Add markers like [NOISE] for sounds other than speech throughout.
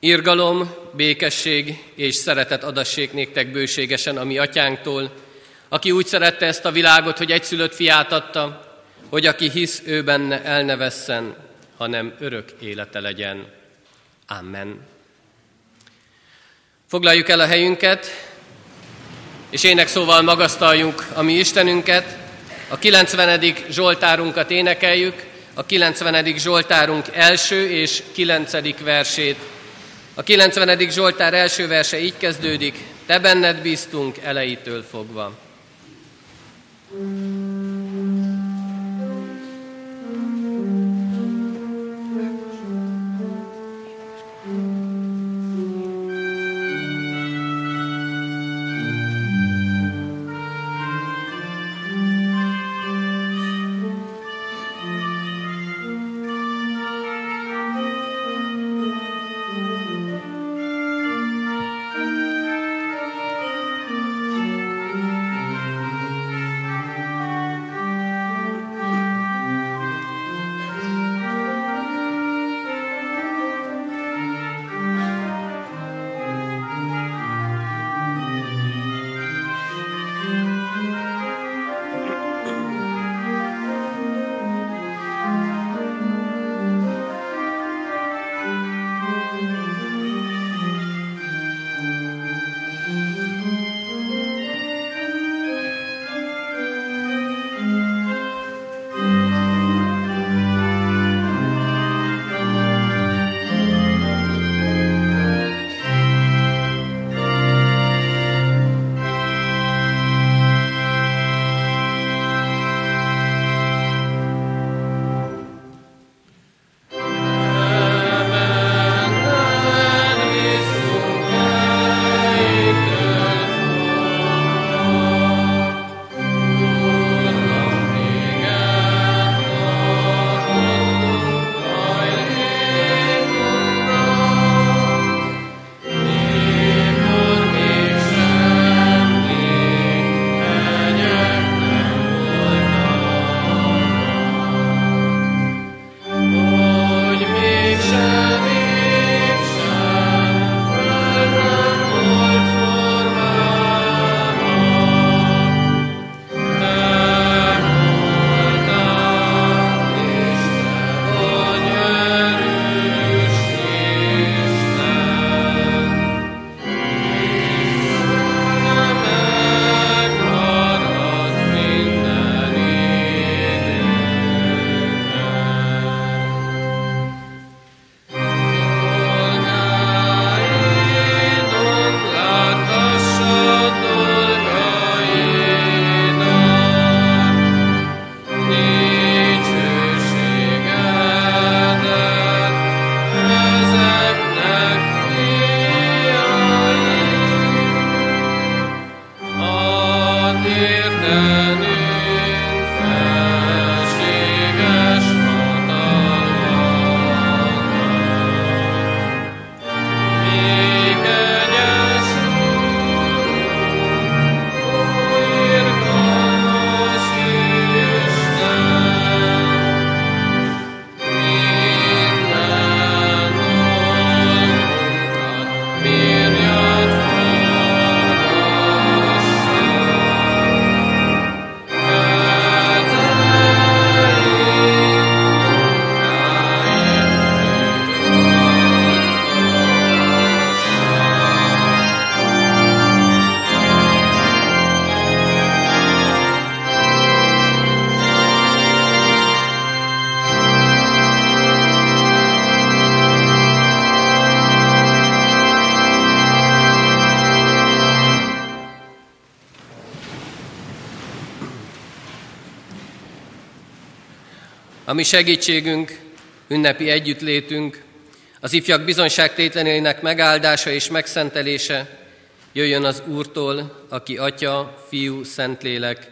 Irgalom, békesség és szeretet adassék néktek bőségesen a mi atyánktól, aki úgy szerette ezt a világot, hogy egyszülött fiát adta, hogy aki hisz ő benne el ne vesszen, hanem örök élete legyen. Amen. Foglaljuk el a helyünket, és ének szóval magasztaljuk a mi Istenünket, a 90. Zsoltárunkat énekeljük, a 90. Zsoltárunk első és 9. versét. A 90. Zsoltár első verse így kezdődik, Te benned bíztunk elejétől fogva. Mm. Segítségünk, ünnepi együttlétünk, az ifjak bizonyságtétlenének megáldása és megszentelése jöjjön az Úrtól, aki Atya, Fiú, Szentlélek,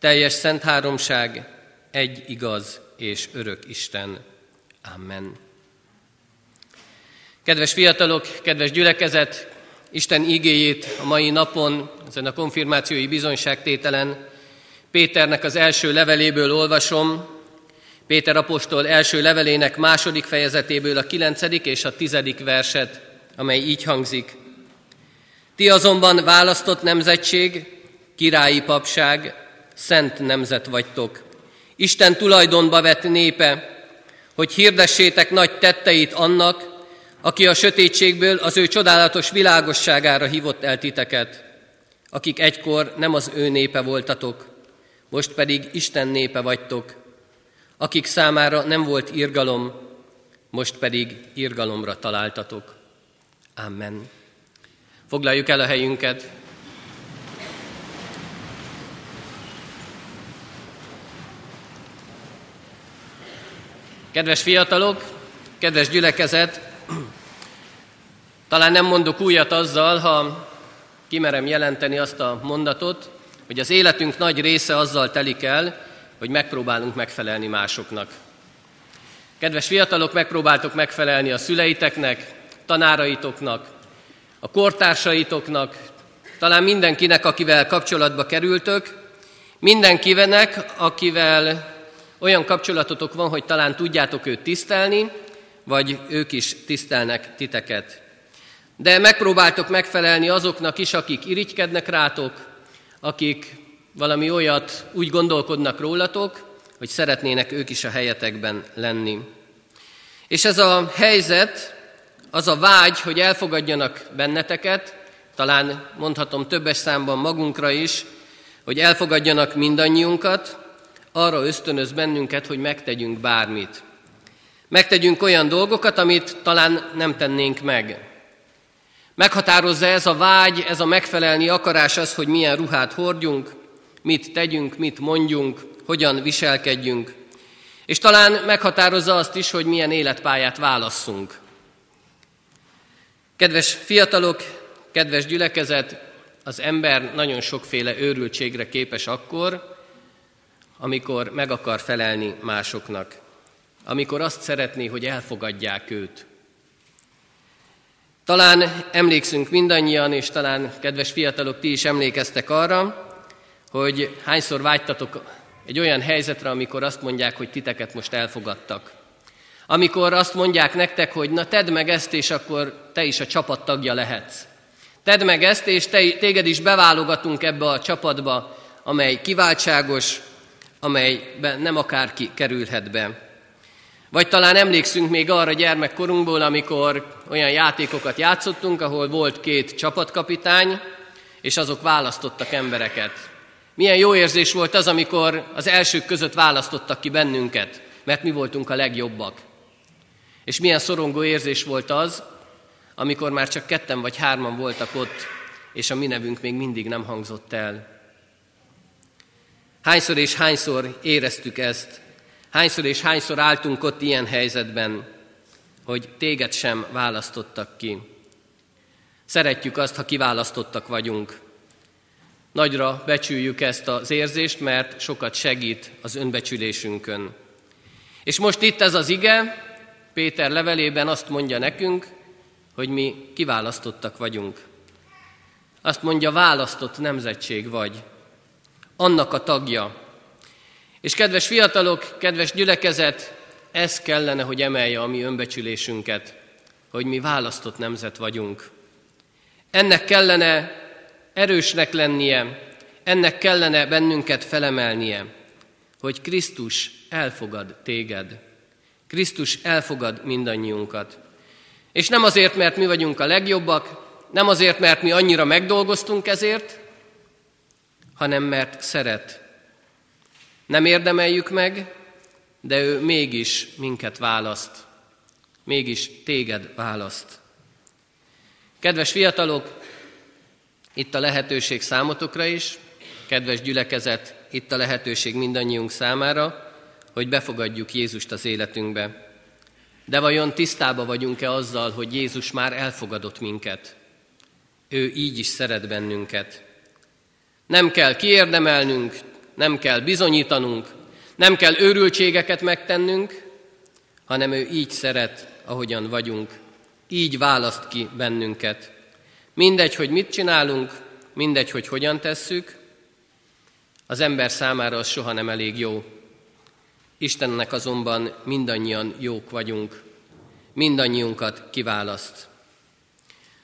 teljes szent háromság, egy igaz és örök Isten. Amen. Kedves fiatalok, kedves gyülekezet, Isten igéjét a mai napon, ezen a konfirmációi bizonyságtételen Péternek az első leveléből olvasom, Péter apostol első levelének második fejezetéből a kilencedik és a tizedik verset amely így hangzik. Ti azonban választott nemzetség, királyi papság, szent nemzet vagytok. Isten tulajdonba vett népe, hogy hirdessétek nagy tetteit annak, aki a sötétségből az ő csodálatos világosságára hívott el titeket, akik egykor nem az ő népe voltatok, most pedig Isten népe vagytok, akik számára nem volt irgalom, most pedig irgalomra találtatok. Amen. Foglaljuk el a helyünket. Kedves fiatalok, kedves gyülekezet, talán nem mondok újat azzal, ha kimerem jelenteni azt a mondatot, hogy az életünk nagy része azzal telik el, hogy megpróbálunk megfelelni másoknak. Kedves fiatalok, megpróbáltok megfelelni a szüleiteknek, tanáraitoknak, a kortársaitoknak, talán mindenkinek, akivel kapcsolatba kerültök, mindenkinek, akivel olyan kapcsolatotok van, hogy talán tudjátok őt tisztelni, vagy ők is tisztelnek titeket. De megpróbáltok megfelelni azoknak is, akik irigykednek rátok, akik valami olyat úgy gondolkodnak rólatok, hogy szeretnének ők is a helyetekben lenni. És ez a helyzet, az a vágy, hogy elfogadjanak benneteket, talán mondhatom többes számban magunkra is, hogy elfogadjanak mindannyiunkat, arra ösztönöz bennünket, hogy megtegyünk bármit. Megtegyünk olyan dolgokat, amit talán nem tennénk meg. Meghatározza ez a vágy, ez a megfelelni akarás az, hogy milyen ruhát hordjunk, mit tegyünk, mit mondjunk, hogyan viselkedjünk. És talán meghatározza azt is, hogy milyen életpályát válasszunk. Kedves fiatalok, kedves gyülekezet, az ember nagyon sokféle őrültségre képes akkor, amikor meg akar felelni másoknak, amikor azt szeretné, hogy elfogadják őt. Talán emlékszünk mindannyian, és talán kedves fiatalok, ti is emlékeztek arra, hogy hányszor vágytatok egy olyan helyzetre, amikor azt mondják, hogy titeket most elfogadtak. Amikor azt mondják nektek, hogy na tedd meg ezt, és akkor te is a csapat tagja lehetsz. Tedd meg ezt, és te, téged is beválogatunk ebbe a csapatba, amely kiváltságos, amelyben nem akárki kerülhet be. Vagy talán emlékszünk még arra gyermekkorunkból, amikor olyan játékokat játszottunk, ahol volt két csapatkapitány, és azok választottak embereket. Milyen jó érzés volt az, amikor az elsők között választottak ki bennünket, mert mi voltunk a legjobbak. És milyen szorongó érzés volt az, amikor már csak ketten vagy hárman voltak ott, és a mi nevünk még mindig nem hangzott el. Hányszor és hányszor éreztük ezt, hányszor és hányszor álltunk ott ilyen helyzetben, hogy téged sem választottak ki. Szeretjük azt, ha kiválasztottak vagyunk. Nagyra becsüljük ezt az érzést, mert sokat segít az önbecsülésünkön. És most itt ez az ige, Péter levelében azt mondja nekünk, hogy mi kiválasztottak vagyunk. Azt mondja, választott nemzetség vagy. Annak a tagja. És kedves fiatalok, kedves gyülekezet, ez kellene, hogy emelje a mi önbecsülésünket, hogy mi választott nemzet vagyunk. Ennek kellene erősnek lennie, ennek kellene bennünket felemelnie, hogy Krisztus elfogad téged. Krisztus elfogad mindannyiunkat. És nem azért, mert mi vagyunk a legjobbak, nem azért, mert mi annyira megdolgoztunk ezért, hanem mert szeret. Nem érdemeljük meg, de ő mégis minket választ. Mégis téged választ. Kedves fiatalok, itt a lehetőség számotokra is, kedves gyülekezet, itt a lehetőség mindannyiunk számára, hogy befogadjuk Jézust az életünkbe. De vajon tisztába vagyunk-e azzal, hogy Jézus már elfogadott minket? Ő így is szeret bennünket. Nem kell kiérdemelnünk, nem kell bizonyítanunk, nem kell őrültségeket megtennünk, hanem ő így szeret, ahogyan vagyunk. Így választ ki bennünket. Mindegy, hogy mit csinálunk, mindegy, hogy hogyan tesszük, az ember számára az soha nem elég jó. Istennek azonban mindannyian jók vagyunk, mindannyiunkat kiválaszt.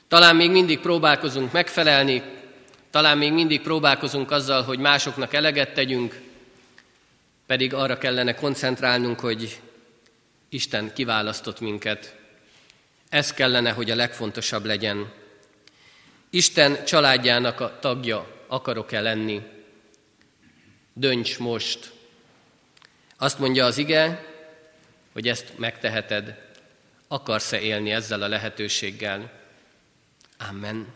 Talán még mindig próbálkozunk megfelelni, talán még mindig próbálkozunk azzal, hogy másoknak eleget tegyünk, pedig arra kellene koncentrálnunk, hogy Isten kiválasztott minket. Ez kellene, hogy a legfontosabb legyen. Isten családjának a tagja akarok-e lenni? Dönts most. Azt mondja az ige, hogy ezt megteheted. Akarsz-e élni ezzel a lehetőséggel? Amen.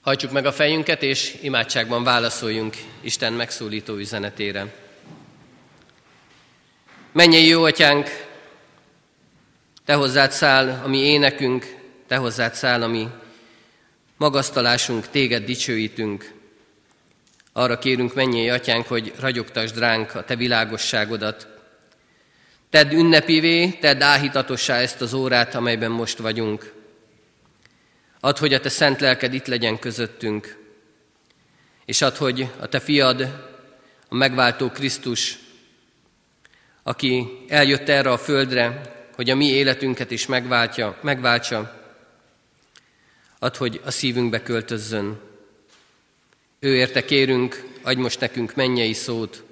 Hajtsuk meg a fejünket, és imádságban válaszoljunk Isten megszólító üzenetére. Menjél jó atyánk, te hozzád száll a mi énekünk, te hozzád száll a magasztalásunk, téged dicsőítünk. Arra kérünk, menjél atyánk, hogy ragyogtasd ránk a te világosságodat. Tedd ünnepivé, tedd áhítatossá ezt az órát, amelyben most vagyunk. Add, hogy a te szent lelked itt legyen közöttünk, és add, hogy a te fiad, a megváltó Krisztus, aki eljött erre a földre, hogy a mi életünket is megváltja, megváltsa, add, hogy a szívünkbe költözzön. Ő érte kérünk, adj most nekünk mennyei szót,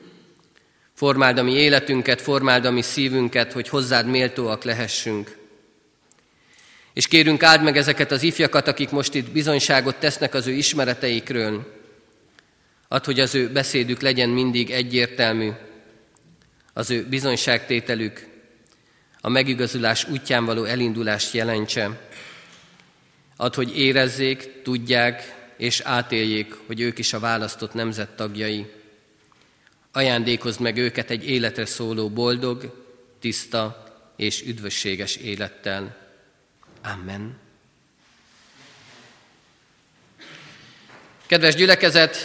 formáld a mi életünket, formáld a mi szívünket, hogy hozzád méltóak lehessünk. És kérünk áld meg ezeket az ifjakat, akik most itt bizonyságot tesznek az ő ismereteikről. Add, hogy az ő beszédük legyen mindig egyértelmű, az ő bizonyságtételük a megigazulás útján való elindulást jelentse. Add, hogy érezzék, tudják és átéljék, hogy ők is a választott nemzet tagjai. Ajándékozd meg őket egy életre szóló boldog, tiszta és üdvösséges élettel. Amen. Kedves gyülekezet,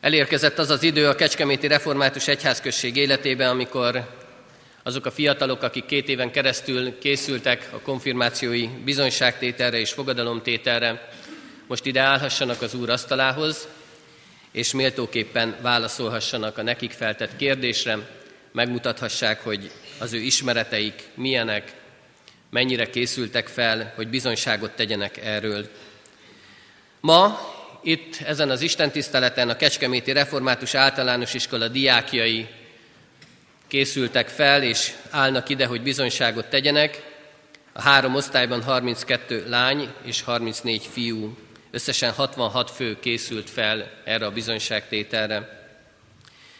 elérkezett az az idő a Kecskeméti Református Egyházközség életében, amikor azok a fiatalok, akik két éven keresztül készültek a konfirmációi bizonyságtételre és fogadalomtételre, most ide állhassanak az Úr asztalához, és méltóképpen válaszolhassanak a nekik feltett kérdésre, megmutathassák, hogy az ő ismereteik milyenek, mennyire készültek fel, hogy bizonyságot tegyenek erről. Ma itt ezen az Isten tiszteleten a Kecskeméti Református Általános Iskola diákjai készültek fel, és állnak ide, hogy bizonyságot tegyenek. A három osztályban 32 lány és 34 fiú, összesen 66 fő készült fel erre a bizonyságtételre.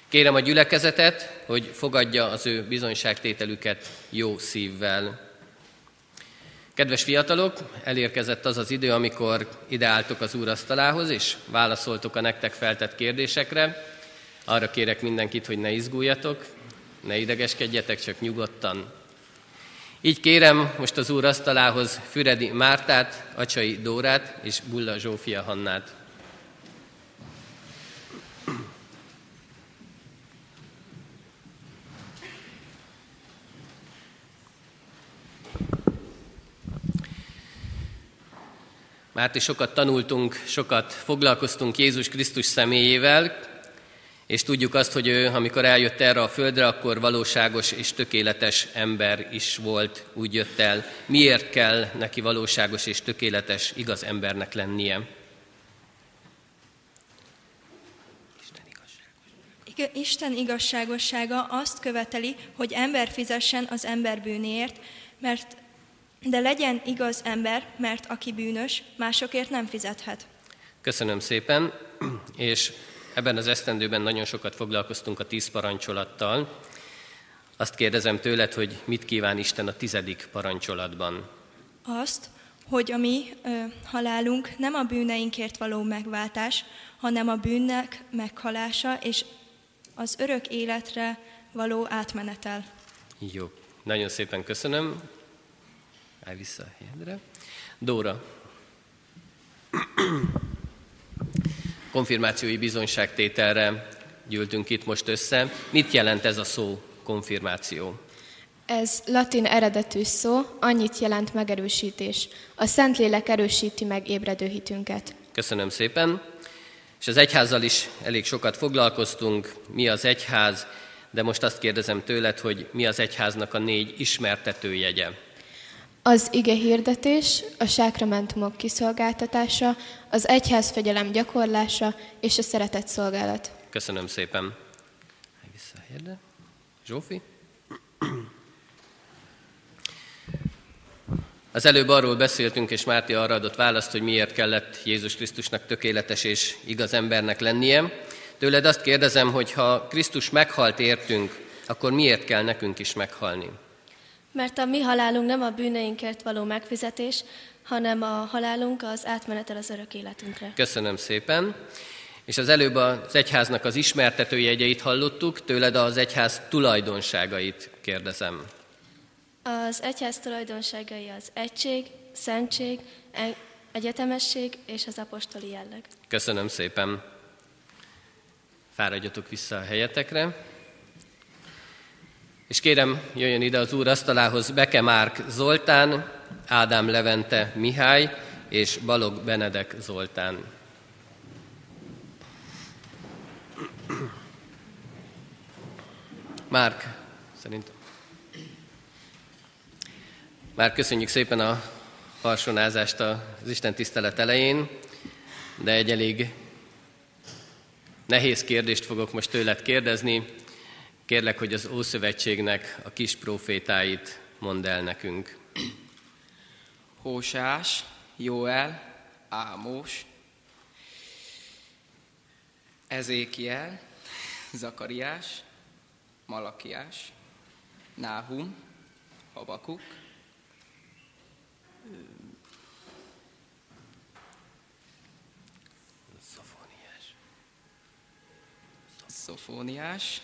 Kérem a gyülekezetet, hogy fogadja az ő bizonyságtételüket jó szívvel. Kedves fiatalok, elérkezett az az idő, amikor ideáltok az úr asztalához, és válaszoltok a nektek feltett kérdésekre. Arra kérek mindenkit, hogy ne izguljatok, ne idegeskedjetek, csak nyugodtan. Így kérem most az úr asztalához Füredi Mártát, Acsai Dórát és Bulla Zsófia Hannát. Már is sokat tanultunk, sokat foglalkoztunk Jézus Krisztus személyével, és tudjuk azt, hogy ő, amikor eljött erre a földre, akkor valóságos és tökéletes ember is volt, úgy jött el. Miért kell neki valóságos és tökéletes, igaz embernek lennie? Isten igazságossága azt követeli, hogy ember fizessen az ember bűnéért, mert de legyen igaz ember, mert aki bűnös, másokért nem fizethet. Köszönöm szépen, [CLEARS THROAT] és ebben az esztendőben nagyon sokat foglalkoztunk a tíz parancsolattal. Azt kérdezem tőled, hogy mit kíván Isten a tizedik parancsolatban? Azt, hogy a mi ö, halálunk nem a bűneinkért való megváltás, hanem a bűnnek meghalása és az örök életre való átmenetel. Jó, nagyon szépen köszönöm. Állj vissza a helyedre. Dóra. Konfirmációi bizonyságtételre gyűltünk itt most össze. Mit jelent ez a szó, konfirmáció? Ez latin eredetű szó, annyit jelent megerősítés. A Szentlélek erősíti meg ébredő hitünket. Köszönöm szépen. És az egyházzal is elég sokat foglalkoztunk. Mi az egyház? De most azt kérdezem tőled, hogy mi az egyháznak a négy ismertetőjegye? Az ige hirdetés, a sákramentumok kiszolgáltatása, az egyházfegyelem gyakorlása és a szeretett szolgálat. Köszönöm szépen. Visszahérde. Zsófi? Az előbb arról beszéltünk, és Márti arra adott választ, hogy miért kellett Jézus Krisztusnak tökéletes és igaz embernek lennie. Tőled azt kérdezem, hogy ha Krisztus meghalt értünk, akkor miért kell nekünk is meghalni? Mert a mi halálunk nem a bűneinkért való megfizetés, hanem a halálunk az átmenetel az örök életünkre. Köszönöm szépen. És az előbb az egyháznak az ismertető jegyeit hallottuk, tőled az egyház tulajdonságait kérdezem. Az egyház tulajdonságai az egység, szentség, egyetemesség és az apostoli jelleg. Köszönöm szépen. Fáradjatok vissza a helyetekre. És kérem, jöjjön ide az úr asztalához Beke Márk Zoltán, Ádám Levente Mihály és Balog Benedek Zoltán. Márk, szerintem. Már köszönjük szépen a harsonázást az Isten tisztelet elején, de egy elég nehéz kérdést fogok most tőled kérdezni. Kérlek, hogy az Ószövetségnek a kis profétáit mondd el nekünk. Hósás, Jóel, Ámós, Ezékiel, Zakariás, Malakiás, Náhum, Habakuk. Szofóniás,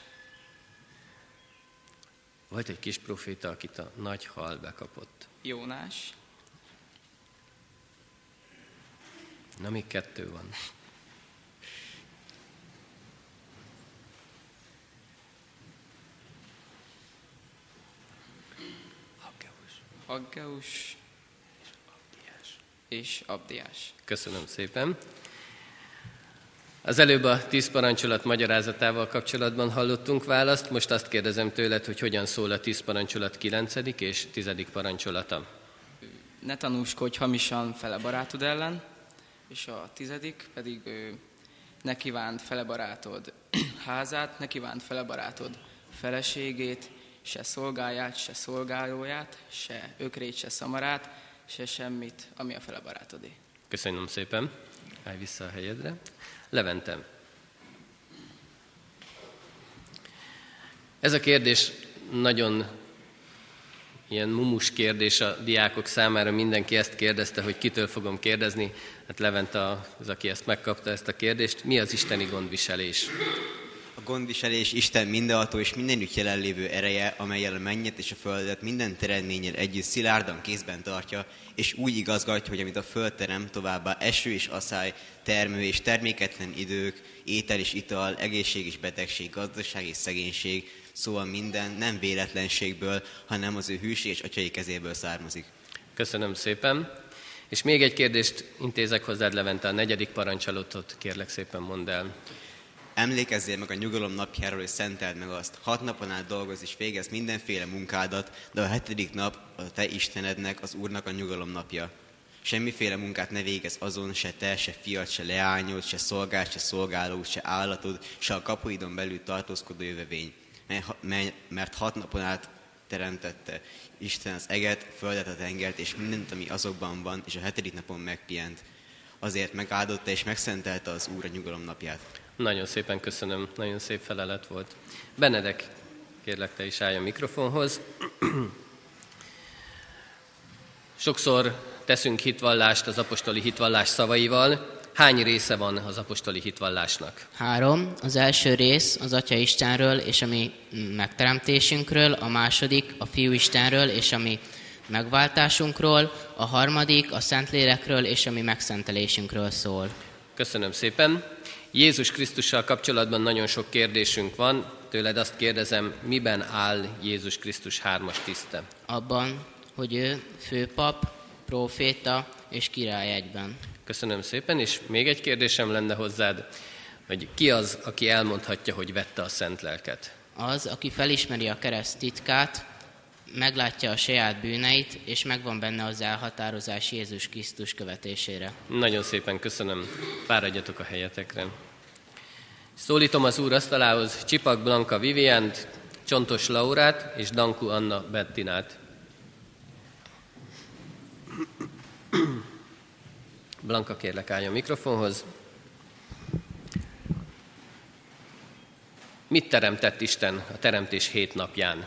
Volt egy kis proféta, akit a nagy hal bekapott. Jónás, Na, még kettő van. Haggeus. Haggeus Abdiás. és Abdiás. Köszönöm szépen. Az előbb a tíz parancsolat magyarázatával kapcsolatban hallottunk választ, most azt kérdezem tőled, hogy hogyan szól a tíz parancsolat kilencedik és tizedik parancsolata. Ne tanúskodj hamisan fele barátod ellen, és a tizedik pedig ne kívánt fele barátod [CLEARS THROAT] házát, ne kívánt fele barátod feleségét, se szolgáját, se szolgálóját, se ökrét, se szamarát, se semmit, ami a fele barátodé. Köszönöm szépen. Állj vissza a helyedre. Leventem. Ez a kérdés nagyon ilyen mumus kérdés a diákok számára. Mindenki ezt kérdezte, hogy kitől fogom kérdezni. Hát Levente az, aki ezt megkapta, ezt a kérdést. Mi az isteni gondviselés? A gondviselés Isten mindenható és mindenütt jelenlévő ereje, amelyel a mennyet és a földet minden teremtménnyel együtt szilárdan kézben tartja, és úgy igazgatja, hogy amit a föld terem, továbbá eső és asszály, termő és terméketlen idők, étel és ital, egészség és betegség, gazdaság és szegénység, szóval minden nem véletlenségből, hanem az ő hűség és atyai kezéből származik. Köszönöm szépen. És még egy kérdést intézek hozzád, Levente, a negyedik parancsolatot kérlek szépen mondd el. Emlékezzél meg a nyugalom napjáról, és szenteld meg azt. Hat napon át dolgozz és végezz mindenféle munkádat, de a hetedik nap a te Istenednek, az Úrnak a nyugalom napja. Semmiféle munkát ne végez azon, se te, se fiat, se leányod, se szolgád, se szolgálód, se állatod, se a kapuidon belül tartózkodó jövevény. Mert hat napon át teremtette Isten az eget, földet, a tengert, és mindent, ami azokban van, és a hetedik napon megpihent. Azért megáldotta és megszentelte az Úr a nyugalom napját. Nagyon szépen köszönöm, nagyon szép felelet volt. Benedek, kérlek te is állj a mikrofonhoz. Sokszor teszünk hitvallást az apostoli hitvallás szavaival. Hány része van az apostoli hitvallásnak? Három. Az első rész az Atya Istenről és a mi megteremtésünkről, a második a Fiú Istenről és a mi megváltásunkról, a harmadik a Szentlélekről és a mi megszentelésünkről szól. Köszönöm szépen. Jézus Krisztussal kapcsolatban nagyon sok kérdésünk van. Tőled azt kérdezem, miben áll Jézus Krisztus hármas tiszte? Abban, hogy ő főpap, próféta és király egyben. Köszönöm szépen, és még egy kérdésem lenne hozzád, hogy ki az, aki elmondhatja, hogy vette a szent lelket? Az, aki felismeri a kereszt titkát, meglátja a saját bűneit, és megvan benne az elhatározás Jézus Krisztus követésére. Nagyon szépen köszönöm. Fáradjatok a helyetekre. Szólítom az úr asztalához Csipak Blanka Vivient, Csontos Laurát és Danku Anna Bettinát. Blanka, kérlek állj a mikrofonhoz. Mit teremtett Isten a teremtés hét napján?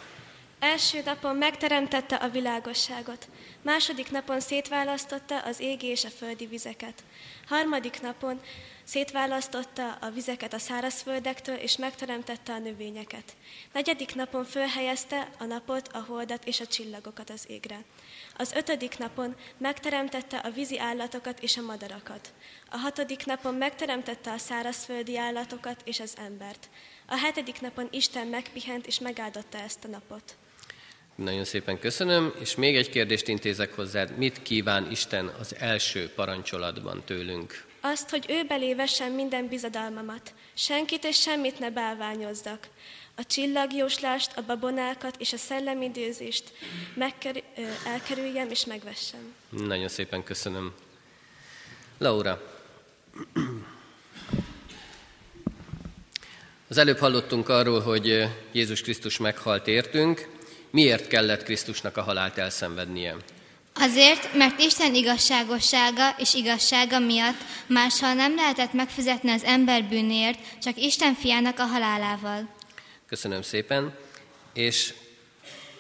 Első napon megteremtette a világosságot, második napon szétválasztotta az égi és a földi vizeket, harmadik napon szétválasztotta a vizeket a szárazföldektől, és megteremtette a növényeket. Negyedik napon fölhelyezte a napot, a holdat és a csillagokat az égre. Az ötödik napon megteremtette a vízi állatokat és a madarakat. A hatodik napon megteremtette a szárazföldi állatokat és az embert. A hetedik napon Isten megpihent és megáldotta ezt a napot. Nagyon szépen köszönöm, és még egy kérdést intézek hozzád. Mit kíván Isten az első parancsolatban tőlünk? Azt, hogy ő belé vessem minden bizadalmamat, senkit és semmit ne bálványozzak. A csillagjóslást, a babonákat és a szellemidőzést megker- ö, elkerüljem és megvessem. Nagyon szépen köszönöm. Laura. Az előbb hallottunk arról, hogy Jézus Krisztus meghalt értünk. Miért kellett Krisztusnak a halált elszenvednie? Azért, mert Isten igazságossága és igazsága miatt máshol nem lehetett megfizetni az ember bűnért, csak Isten fiának a halálával. Köszönöm szépen. És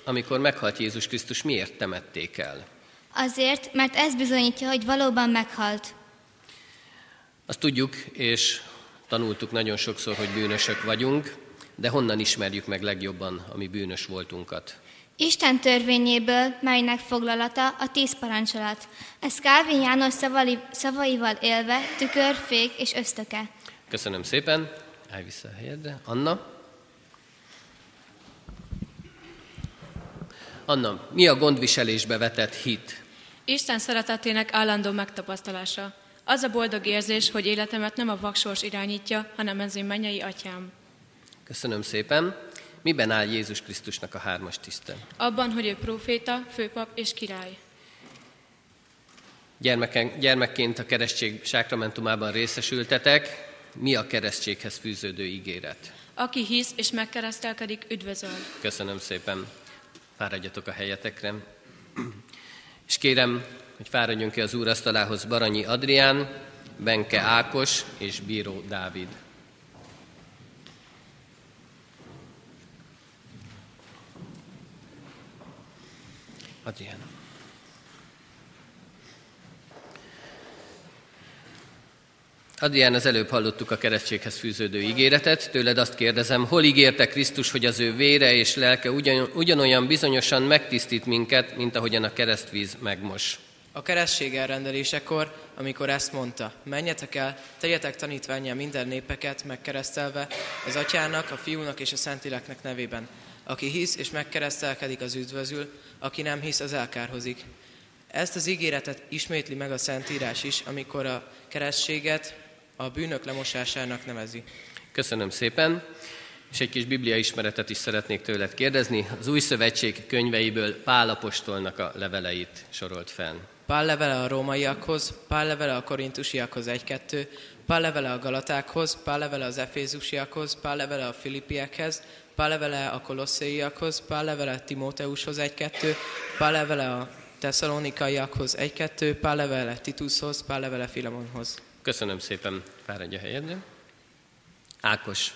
amikor meghalt Jézus Krisztus, miért temették el? Azért, mert ez bizonyítja, hogy valóban meghalt. Azt tudjuk, és tanultuk nagyon sokszor, hogy bűnösök vagyunk, de honnan ismerjük meg legjobban a mi bűnös voltunkat? Isten törvényéből, melynek foglalata a tíz parancsolat. Ez Kálvin János szavali, szavaival élve tükör, fék és ösztöke. Köszönöm szépen. Állj vissza a helyedre. Anna? Anna, mi a gondviselésbe vetett hit? Isten szeretetének állandó megtapasztalása. Az a boldog érzés, hogy életemet nem a vaksors irányítja, hanem az én mennyei atyám. Köszönöm szépen. Miben áll Jézus Krisztusnak a hármas tiszte? Abban, hogy ő proféta, főpap és király. Gyermeken, gyermekként a keresztség sákramentumában részesültetek. Mi a keresztséghez fűződő ígéret? Aki hisz és megkeresztelkedik, üdvözöl. Köszönöm szépen. Fáradjatok a helyetekre. És kérem, hogy fáradjunk ki az úr asztalához Baranyi Adrián, Benke Ákos és Bíró Dávid. Adrián. Adrián, az előbb hallottuk a keresztséghez fűződő ígéretet. Tőled azt kérdezem, hol ígérte Krisztus, hogy az ő vére és lelke ugyan, ugyanolyan bizonyosan megtisztít minket, mint ahogyan a keresztvíz megmos? A keresztség elrendelésekor, amikor ezt mondta, menjetek el, tegyetek tanítványá minden népeket megkeresztelve az atyának, a fiúnak és a szentileknek nevében. Aki hisz és megkeresztelkedik, az üdvözül, aki nem hisz, az elkárhozik. Ezt az ígéretet ismétli meg a Szentírás is, amikor a keresztséget a bűnök lemosásának nevezi. Köszönöm szépen. És egy kis biblia ismeretet is szeretnék tőled kérdezni. Az új szövetség könyveiből Pál apostolnak a leveleit sorolt fel. Pál levele a rómaiakhoz, Pál levele a korintusiakhoz 1-2, Pál levele a galatákhoz, Pál levele az efézusiakhoz, Pál levele a filipiekhez, Pál levele a kolosszéiakhoz, Pál levele Timóteushoz 1-2, Pál levele a tesszalonikaiakhoz 1-2, Pál levele Titushoz, Pál levele Filemonhoz. Köszönöm szépen. Fáradj a helyedre. Ákos.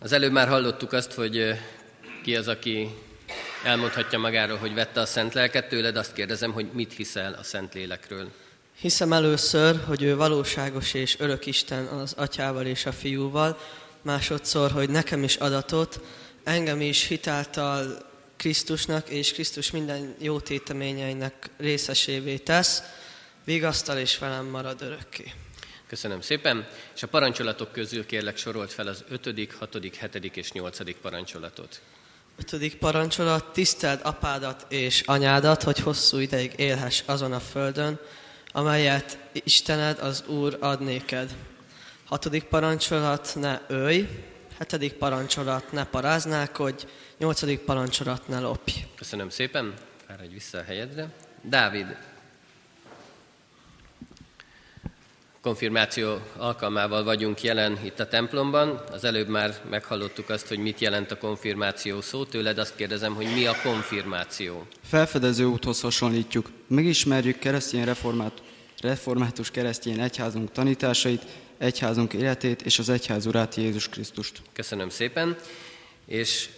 Az előbb már hallottuk azt, hogy ki az, aki elmondhatja magáról, hogy vette a Szent Lelket. Tőled azt kérdezem, hogy mit hiszel a Szent Lélekről. Hiszem először, hogy ő valóságos és örök Isten az atyával és a fiúval, másodszor, hogy nekem is adatot, engem is hitáltal Krisztusnak és Krisztus minden jó téteményeinek részesévé tesz, vigasztal és velem marad örökké. Köszönöm szépen. És a parancsolatok közül kérlek sorolt fel az 5., 6., 7. és 8. parancsolatot. Ötödik parancsolat, tiszteld apádat és anyádat, hogy hosszú ideig élhess azon a földön, amelyet Istened, az Úr ad néked. Hatodik parancsolat, ne ölj. hetedik parancsolat ne paráználkodj, nyolcadik parancsolat ne lopj. Köszönöm szépen, fáradj vissza a helyedre. Dávid, konfirmáció alkalmával vagyunk jelen itt a templomban. Az előbb már meghallottuk azt, hogy mit jelent a konfirmáció szó. Tőled azt kérdezem, hogy mi a konfirmáció? Felfedező úthoz hasonlítjuk. Megismerjük keresztény reformát, református keresztény egyházunk tanításait, egyházunk életét és az egyház urát Jézus Krisztust. Köszönöm szépen. És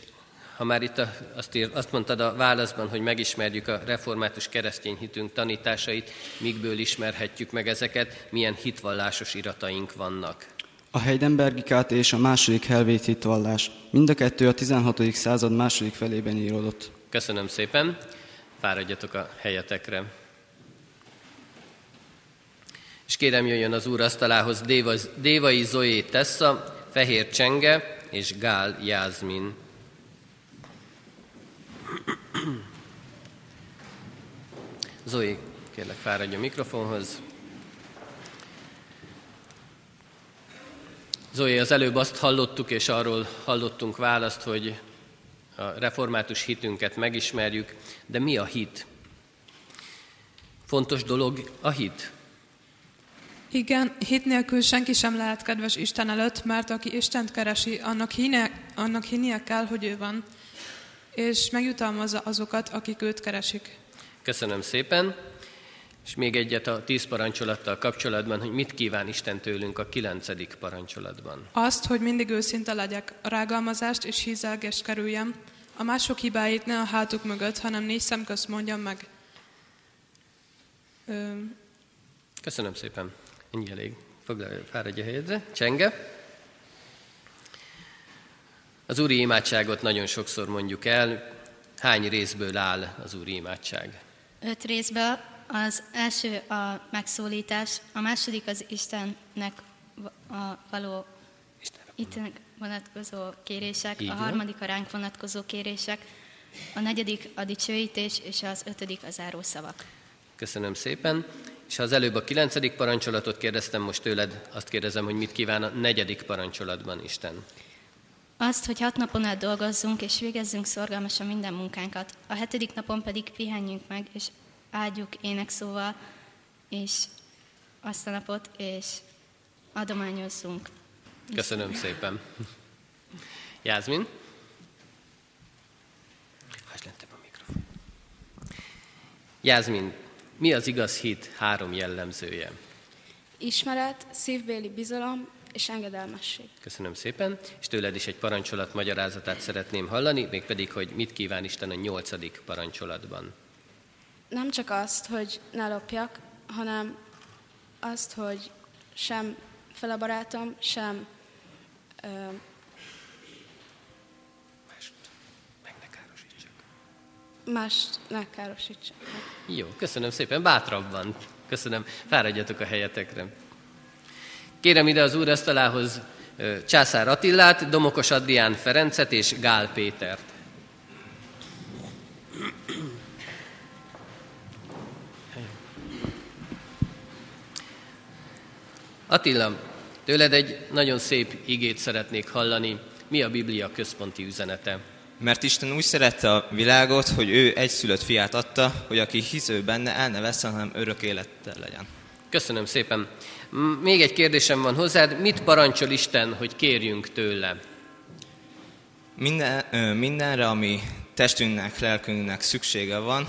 ha már itt a, azt, ír, azt mondtad a válaszban, hogy megismerjük a református keresztény hitünk tanításait, mikből ismerhetjük meg ezeket, milyen hitvallásos irataink vannak. A Heidenbergikát és a második helvét hitvallás. Mind a kettő a 16. század második felében íródott. Köszönöm szépen, fáradjatok a helyetekre. És kérem jöjjön az úr asztalához Dévai Zoé Tessa, Fehér Csenge és Gál Jázmin. [COUGHS] Zoe, kérlek fáradj a mikrofonhoz. Zoe, az előbb azt hallottuk, és arról hallottunk választ, hogy a református hitünket megismerjük, de mi a hit? Fontos dolog a hit. Igen, hit nélkül senki sem lehet kedves Isten előtt, mert aki Istent keresi, annak, hine, annak hinnie kell, hogy ő van és megjutalmazza azokat, akik őt keresik. Köszönöm szépen. És még egyet a tíz parancsolattal kapcsolatban, hogy mit kíván Isten tőlünk a kilencedik parancsolatban. Azt, hogy mindig őszinte legyek, a rágalmazást és hízelgést kerüljem, a mások hibáit ne a hátuk mögött, hanem négy szem közt mondjam meg. Ö... Köszönöm szépen. Ennyi elég. Foglalj, fáradj a helyedre. Csenge. Az úri imádságot nagyon sokszor mondjuk el. Hány részből áll az úri imádság? Öt részből. Az első a megszólítás, a második az Istennek a való Istennek vonatkozó kérések, Így a harmadik a ránk vonatkozó kérések, a negyedik a dicsőítés, és az ötödik a zárószavak. Köszönöm szépen. És ha az előbb a kilencedik parancsolatot kérdeztem, most tőled azt kérdezem, hogy mit kíván a negyedik parancsolatban Isten. Azt, hogy hat napon át dolgozzunk, és végezzünk szorgalmasan minden munkánkat. A hetedik napon pedig pihenjünk meg, és áldjuk énekszóval, és azt a napot, és adományozzunk. Köszönöm szépen. Jászmin? Hagyj a mikrofon. Jászmin, mi az igaz hit három jellemzője? Ismeret, szívbéli bizalom és engedelmesség. Köszönöm szépen, és tőled is egy parancsolat magyarázatát szeretném hallani, mégpedig, hogy mit kíván Isten a nyolcadik parancsolatban. Nem csak azt, hogy ne lopjak, hanem azt, hogy sem fel a barátom, sem ö, mást meg ne károsítsak. Mást ne károsítsak. Jó, köszönöm szépen, bátrabban. Köszönöm, fáradjatok a helyetekre. Kérem ide az úrasztalához Császár Attillát, Domokos Adrián Ferencet és Gál Pétert. Attila, tőled egy nagyon szép igét szeretnék hallani. Mi a Biblia központi üzenete? Mert Isten úgy szerette a világot, hogy ő egy szülött fiát adta, hogy aki hisző benne el ne vesz, hanem örök élettel legyen. Köszönöm szépen. Még egy kérdésem van hozzád. Mit parancsol Isten, hogy kérjünk tőle? Minden, mindenre, ami testünknek, lelkünknek szüksége van,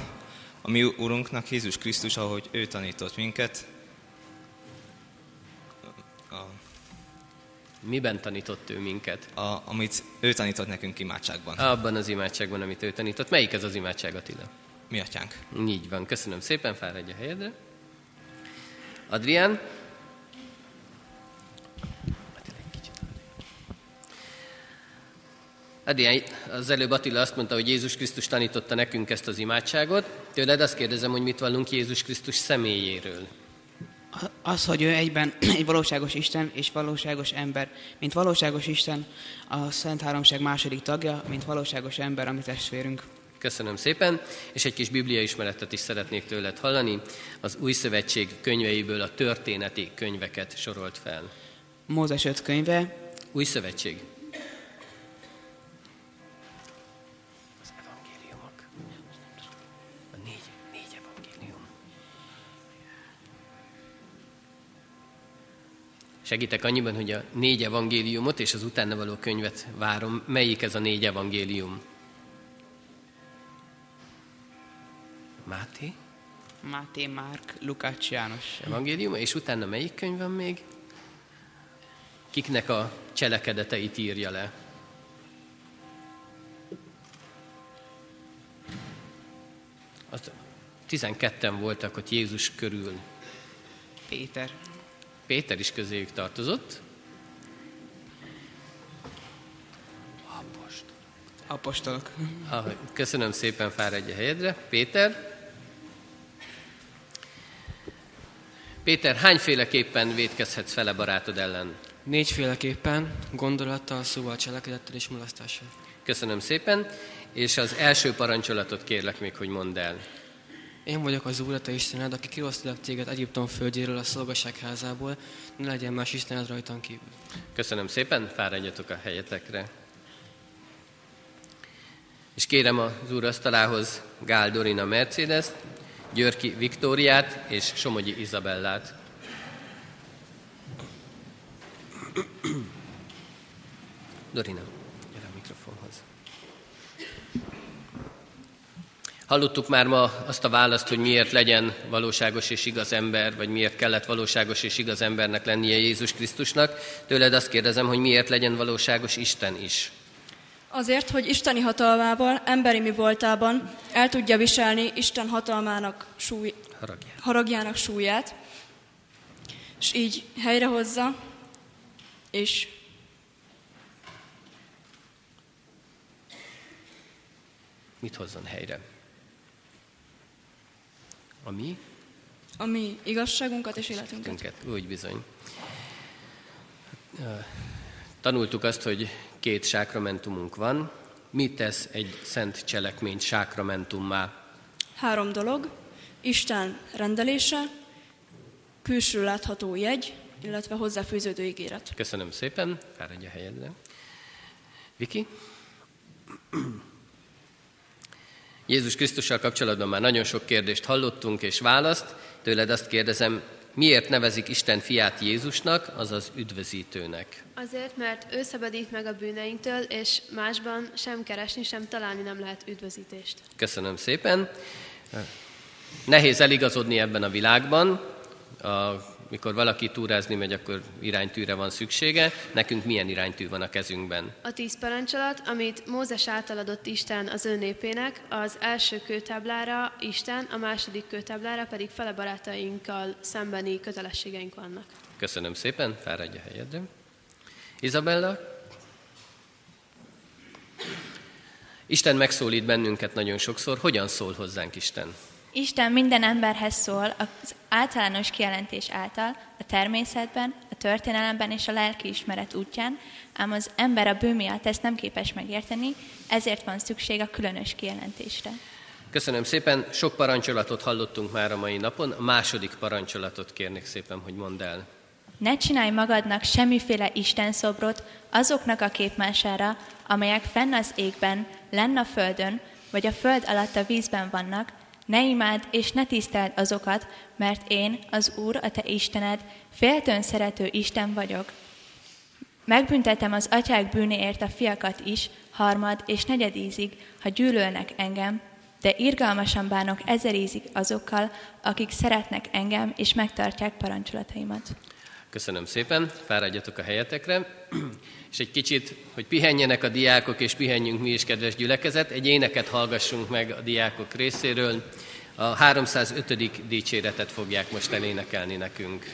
a mi Urunknak, Jézus Krisztus, ahogy ő tanított minket. A... Miben tanított ő minket? A, amit ő tanított nekünk imádságban. Abban az imádságban, amit ő tanított. Melyik ez az imádság, Attila? Mi atyánk. Így van, köszönöm szépen, fáradj a helyedre. Adrián? Adrián, az előbb Attila azt mondta, hogy Jézus Krisztus tanította nekünk ezt az imádságot. Tőled azt kérdezem, hogy mit vallunk Jézus Krisztus személyéről. Az, hogy ő egyben [CLEARS THROAT] egy valóságos Isten és valóságos ember. Mint valóságos Isten a Szent Háromság második tagja, mint valóságos ember, ami testvérünk. Köszönöm szépen, és egy kis biblia ismeretet is szeretnék tőled hallani. Az Új Szövetség könyveiből a történeti könyveket sorolt fel. Mózes öt könyve. Új Szövetség. Segítek annyiban, hogy a négy evangéliumot és az utána való könyvet várom. Melyik ez a négy evangélium? Máté? Máté, Márk, Lukács, János. Evangélium, és utána melyik könyv van még? Kiknek a cselekedeteit írja le? Azt 12-en voltak ott Jézus körül. Péter. Péter is közéjük tartozott. Apostolok. Ah, köszönöm szépen, fáradj a helyedre. Péter. Péter, hányféleképpen védkezhetsz fele barátod ellen? Négyféleképpen, gondolattal, szóval, cselekedettel és mulasztással. Köszönöm szépen, és az első parancsolatot kérlek még, hogy mondd el. Én vagyok az Úr, a te Istened, aki kiosztalak téged Egyiptom földjéről, a szolgaság házából, ne legyen más Istened rajtan kívül. Köszönöm szépen, fáradjatok a helyetekre. És kérem az úr asztalához Gál Dorina mercedes Györki Viktóriát és Somogyi Izabellát. Dorina, gyere a mikrofonhoz. Hallottuk már ma azt a választ, hogy miért legyen valóságos és igaz ember, vagy miért kellett valóságos és igaz embernek lennie Jézus Krisztusnak. Tőled azt kérdezem, hogy miért legyen valóságos Isten is. Azért, hogy isteni hatalmával, emberi mi voltában el tudja viselni Isten hatalmának súly, Haragját. haragjának súlyát, és így helyrehozza, és Mit hozzon helyre? A mi? a mi igazságunkat és életünket. Életünket, úgy bizony. Tanultuk azt, hogy két sákramentumunk van. Mit tesz egy szent cselekményt sákramentummá? Három dolog. Isten rendelése, külső látható jegy, illetve hozzáfűződő ígéret. Köszönöm szépen, fáradj a helyedre. Viki? Jézus Krisztussal kapcsolatban már nagyon sok kérdést hallottunk és választ. Tőled azt kérdezem, miért nevezik Isten fiát Jézusnak, azaz üdvözítőnek? Azért, mert ő szabadít meg a bűneinktől, és másban sem keresni, sem találni nem lehet üdvözítést. Köszönöm szépen. Nehéz eligazodni ebben a világban. A, mikor valaki túrázni megy, akkor iránytűre van szüksége. Nekünk milyen iránytű van a kezünkben? A tíz parancsolat, amit Mózes által adott Isten az ő népének, az első kőtáblára Isten, a második kőtáblára pedig fele barátainkkal szembeni kötelességeink vannak. Köszönöm szépen, fáradj a helyedre. Izabella? Isten megszólít bennünket nagyon sokszor. Hogyan szól hozzánk Isten? Isten minden emberhez szól az általános kijelentés által, a természetben, a történelemben és a lelkiismeret útján, ám az ember a bő miatt ezt nem képes megérteni, ezért van szükség a különös kijelentésre. Köszönöm szépen, sok parancsolatot hallottunk már a mai napon. A második parancsolatot kérnék szépen, hogy mondd el. Ne csinálj magadnak semmiféle Isten szobrot azoknak a képmására, amelyek fenn az égben, lenn a földön, vagy a föld alatt a vízben vannak, ne imád és ne tiszteld azokat, mert én, az Úr, a te Istened, féltőn szerető Isten vagyok. Megbüntetem az atyák bűnéért a fiakat is, harmad és negyed ízig, ha gyűlölnek engem, de irgalmasan bánok ezer ízig azokkal, akik szeretnek engem és megtartják parancsolataimat. Köszönöm szépen, fáradjatok a helyetekre, és egy kicsit, hogy pihenjenek a diákok, és pihenjünk mi is, kedves gyülekezet, egy éneket hallgassunk meg a diákok részéről. A 305. dicséretet fogják most elénekelni nekünk.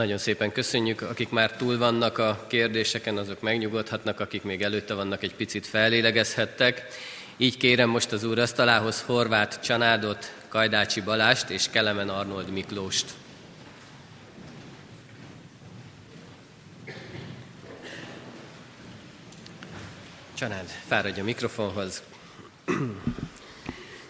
Nagyon szépen köszönjük, akik már túl vannak a kérdéseken, azok megnyugodhatnak, akik még előtte vannak, egy picit fellélegezhettek. Így kérem most az úr asztalához Horváth Csanádot, Kajdácsi Balást és Kelemen Arnold Miklóst. Csanád, fáradj a mikrofonhoz.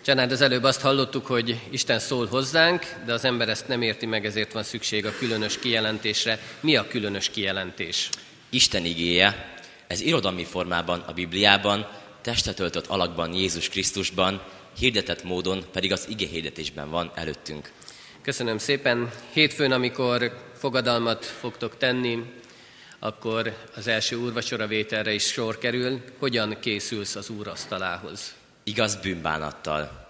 Csanád, az előbb azt hallottuk, hogy Isten szól hozzánk, de az ember ezt nem érti meg, ezért van szükség a különös kijelentésre. Mi a különös kijelentés? Isten igéje, ez irodalmi formában a Bibliában, testet öltött alakban Jézus Krisztusban, hirdetett módon pedig az ige hirdetésben van előttünk. Köszönöm szépen. Hétfőn, amikor fogadalmat fogtok tenni, akkor az első úrvacsora vételre is sor kerül. Hogyan készülsz az úr asztalához? Igaz bűnbánattal.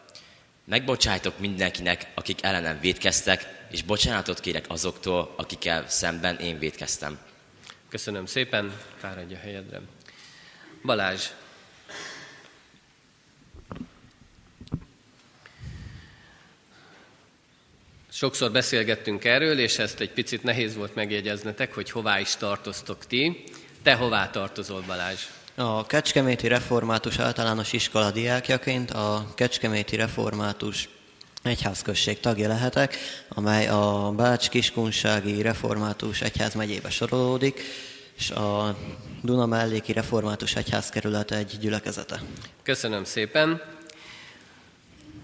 Megbocsájtok mindenkinek, akik ellenem védkeztek, és bocsánatot kérek azoktól, akikkel szemben én védkeztem. Köszönöm szépen, fáradj a helyedre. Balázs, Sokszor beszélgettünk erről, és ezt egy picit nehéz volt megjegyeznetek, hogy hová is tartoztok ti. Te hová tartozol, Balázs? A Kecskeméti Református Általános Iskola diákjaként a Kecskeméti Református egyházközség tagja lehetek, amely a Bács-Kiskunsági Református Egyház megyébe sorolódik, és a Duna melléki Református Egyházkerület egy gyülekezete. Köszönöm szépen.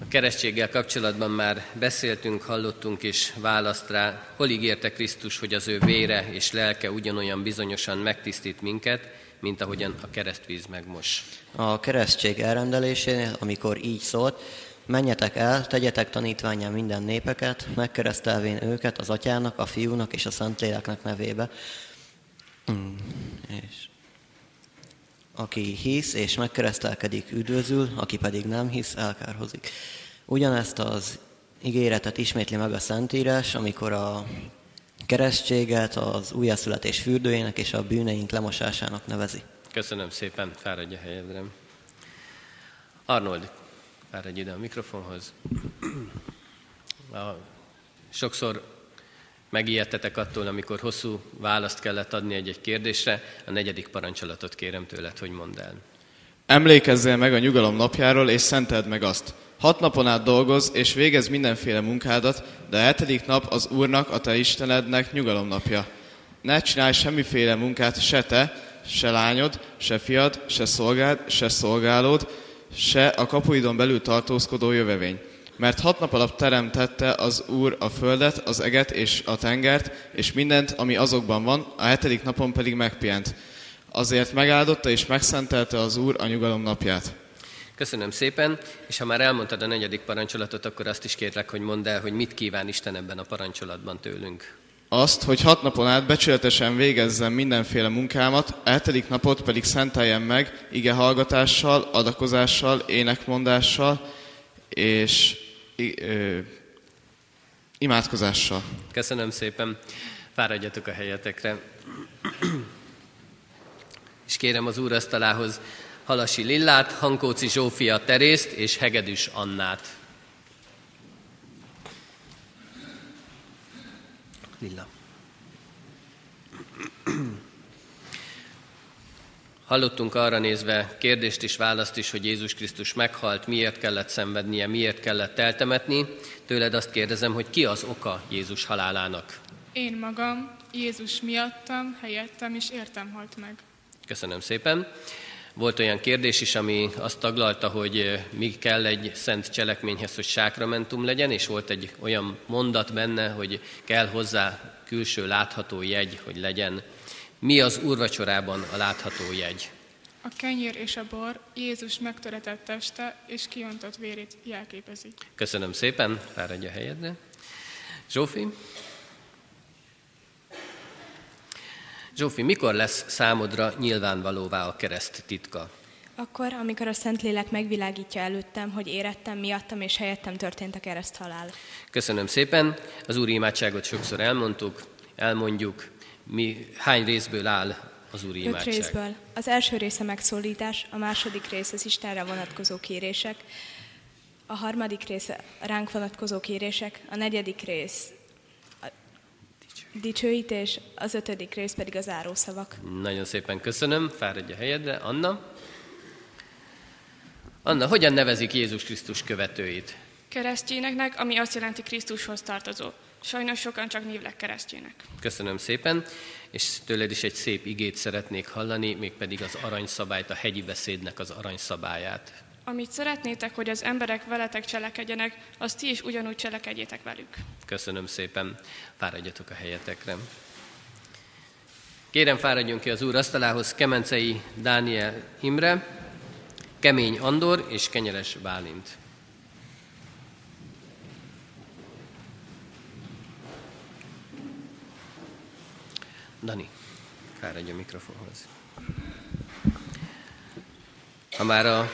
A keresztséggel kapcsolatban már beszéltünk, hallottunk is választ rá. Hol ígérte Krisztus, hogy az ő vére és lelke ugyanolyan bizonyosan megtisztít minket, mint ahogyan a keresztvíz megmos? A keresztség elrendelésénél, amikor így szólt, menjetek el, tegyetek tanítványán minden népeket, megkeresztelvén őket az atyának, a fiúnak és a szentléleknek nevébe. Hmm. És aki hisz és megkeresztelkedik, üdvözül, aki pedig nem hisz, elkárhozik. Ugyanezt az ígéretet ismétli meg a Szentírás, amikor a keresztséget az újjászületés fürdőjének és a bűneink lemosásának nevezi. Köszönöm szépen, fáradj a helyedre. Arnold, fáradj ide a mikrofonhoz. A, sokszor Megijedtetek attól, amikor hosszú választ kellett adni egy-egy kérdésre, a negyedik parancsolatot kérem tőled, hogy mondd el. Emlékezzél meg a nyugalom napjáról, és szenteld meg azt. Hat napon át dolgoz, és végez mindenféle munkádat, de a hetedik nap az Úrnak, a te Istenednek nyugalom napja. Ne csinálj semmiféle munkát se te, se lányod, se fiad, se szolgád, se szolgálód, se a kapuidon belül tartózkodó jövevény mert hat nap alatt teremtette az Úr a földet, az eget és a tengert, és mindent, ami azokban van, a hetedik napon pedig megpihent. Azért megáldotta és megszentelte az Úr a nyugalom napját. Köszönöm szépen, és ha már elmondtad a negyedik parancsolatot, akkor azt is kérlek, hogy mondd el, hogy mit kíván Isten ebben a parancsolatban tőlünk. Azt, hogy hat napon át becsületesen végezzem mindenféle munkámat, hetedik napot pedig szenteljem meg ige hallgatással, adakozással, énekmondással, és ö, imádkozással. Köszönöm szépen. Fáradjatok a helyetekre. és kérem az úrasztalához Halasi Lillát, Hankóci Zsófia Terészt és Hegedűs Annát. Lilla. Hallottunk arra nézve kérdést is, választ is, hogy Jézus Krisztus meghalt, miért kellett szenvednie, miért kellett eltemetni. Tőled azt kérdezem, hogy ki az oka Jézus halálának? Én magam, Jézus miattam, helyettem és értem halt meg. Köszönöm szépen. Volt olyan kérdés is, ami azt taglalta, hogy mi kell egy szent cselekményhez, hogy sákramentum legyen, és volt egy olyan mondat benne, hogy kell hozzá külső látható jegy, hogy legyen mi az úrvacsorában a látható jegy? A kenyér és a bor Jézus megtöretett teste és kiontott vérét jelképezi. Köszönöm szépen, fáradj a helyedre. Zsófi? Zsófi, mikor lesz számodra nyilvánvalóvá a kereszt titka? Akkor, amikor a Szentlélek megvilágítja előttem, hogy érettem, miattam és helyettem történt a kereszt halál. Köszönöm szépen. Az úri imádságot sokszor elmondtuk, elmondjuk, mi, hány részből áll az Úri Öt imádság? részből. Az első része megszólítás, a második rész az Istenre vonatkozó kérések, a harmadik része ránk vonatkozó kérések, a negyedik rész dicsőítés, az ötödik rész pedig az árószavak. Nagyon szépen köszönöm, fáradj a helyedre. Anna? Anna, hogyan nevezik Jézus Krisztus követőit? Keresztényeknek, ami azt jelenti Krisztushoz tartozó. Sajnos sokan csak névlek keresztjének. Köszönöm szépen, és tőled is egy szép igét szeretnék hallani, mégpedig az aranyszabályt, a hegyi beszédnek az aranyszabályát. Amit szeretnétek, hogy az emberek veletek cselekedjenek, azt ti is ugyanúgy cselekedjétek velük. Köszönöm szépen, fáradjatok a helyetekre. Kérem, fáradjon ki az úr asztalához Kemencei Dániel Imre, Kemény Andor és Kenyeres Bálint. Dani, fáradj a mikrofonhoz. Ha már a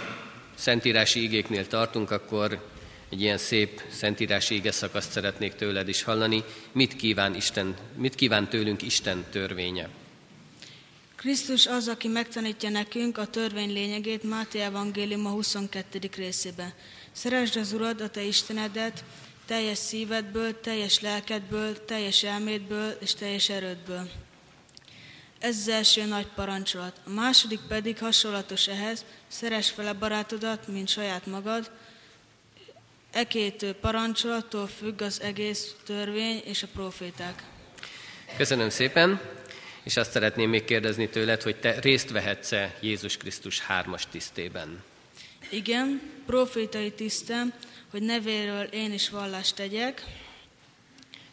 szentírási igéknél tartunk, akkor egy ilyen szép szentírási ige szakaszt szeretnék tőled is hallani. Mit kíván, Isten, mit kíván tőlünk Isten törvénye? Krisztus az, aki megtanítja nekünk a törvény lényegét Máté Evangélium a 22. részében. Szeresd az Urad, a te Istenedet, teljes szívedből, teljes lelkedből, teljes elmédből és teljes erődből. Ez az első nagy parancsolat. A második pedig hasonlatos ehhez, szeres fele barátodat, mint saját magad. E két parancsolattól függ az egész törvény és a proféták. Köszönöm szépen, és azt szeretném még kérdezni tőled, hogy te részt vehetsz-e Jézus Krisztus hármas tisztében? Igen, profétai tisztem, hogy nevéről én is vallást tegyek,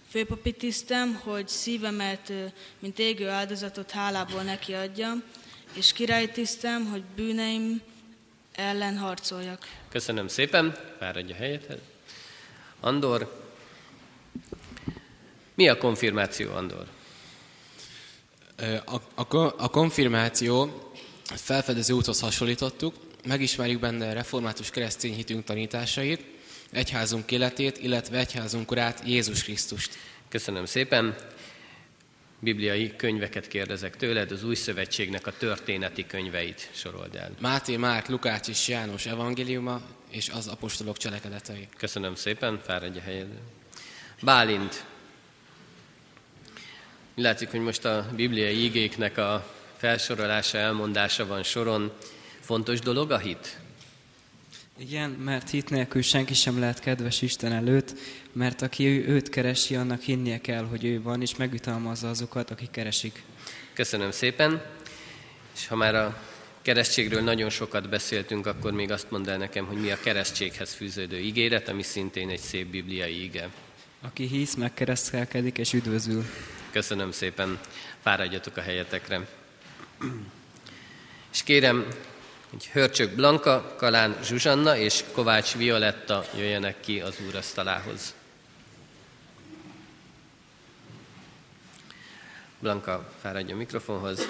főpapi tisztem, hogy szívemet, mint égő áldozatot hálából neki adjam, és király tisztem, hogy bűneim ellen harcoljak. Köszönöm szépen, fáradj a helyethez. Andor, mi a konfirmáció, Andor? A, a, a konfirmáció felfedező úthoz hasonlítottuk, megismerjük benne református keresztény hitünk tanításait, egyházunk életét, illetve egyházunk urát, Jézus Krisztust. Köszönöm szépen. Bibliai könyveket kérdezek tőled, az új szövetségnek a történeti könyveit sorold el. Máté, Márk, Lukács és János evangéliuma és az apostolok cselekedetei. Köszönöm szépen, fáradj a helyedre. Bálint. Látszik, hogy most a bibliai igéknek a felsorolása, elmondása van soron. Fontos dolog a hit? Igen, mert hit nélkül senki sem lehet kedves Isten előtt, mert aki őt keresi, annak hinnie kell, hogy ő van, és megütalmazza azokat, akik keresik. Köszönöm szépen. És ha már a keresztségről nagyon sokat beszéltünk, akkor még azt mondd el nekem, hogy mi a keresztséghez fűződő ígéret, ami szintén egy szép bibliai ige. Aki hisz, megkeresztelkedik és üdvözül. Köszönöm szépen. Fáradjatok a helyetekre. És kérem, hogy Hörcsök Blanka, Kalán Zsuzsanna és Kovács Violetta jöjjenek ki az úrasztalához. Blanka, fáradj a mikrofonhoz.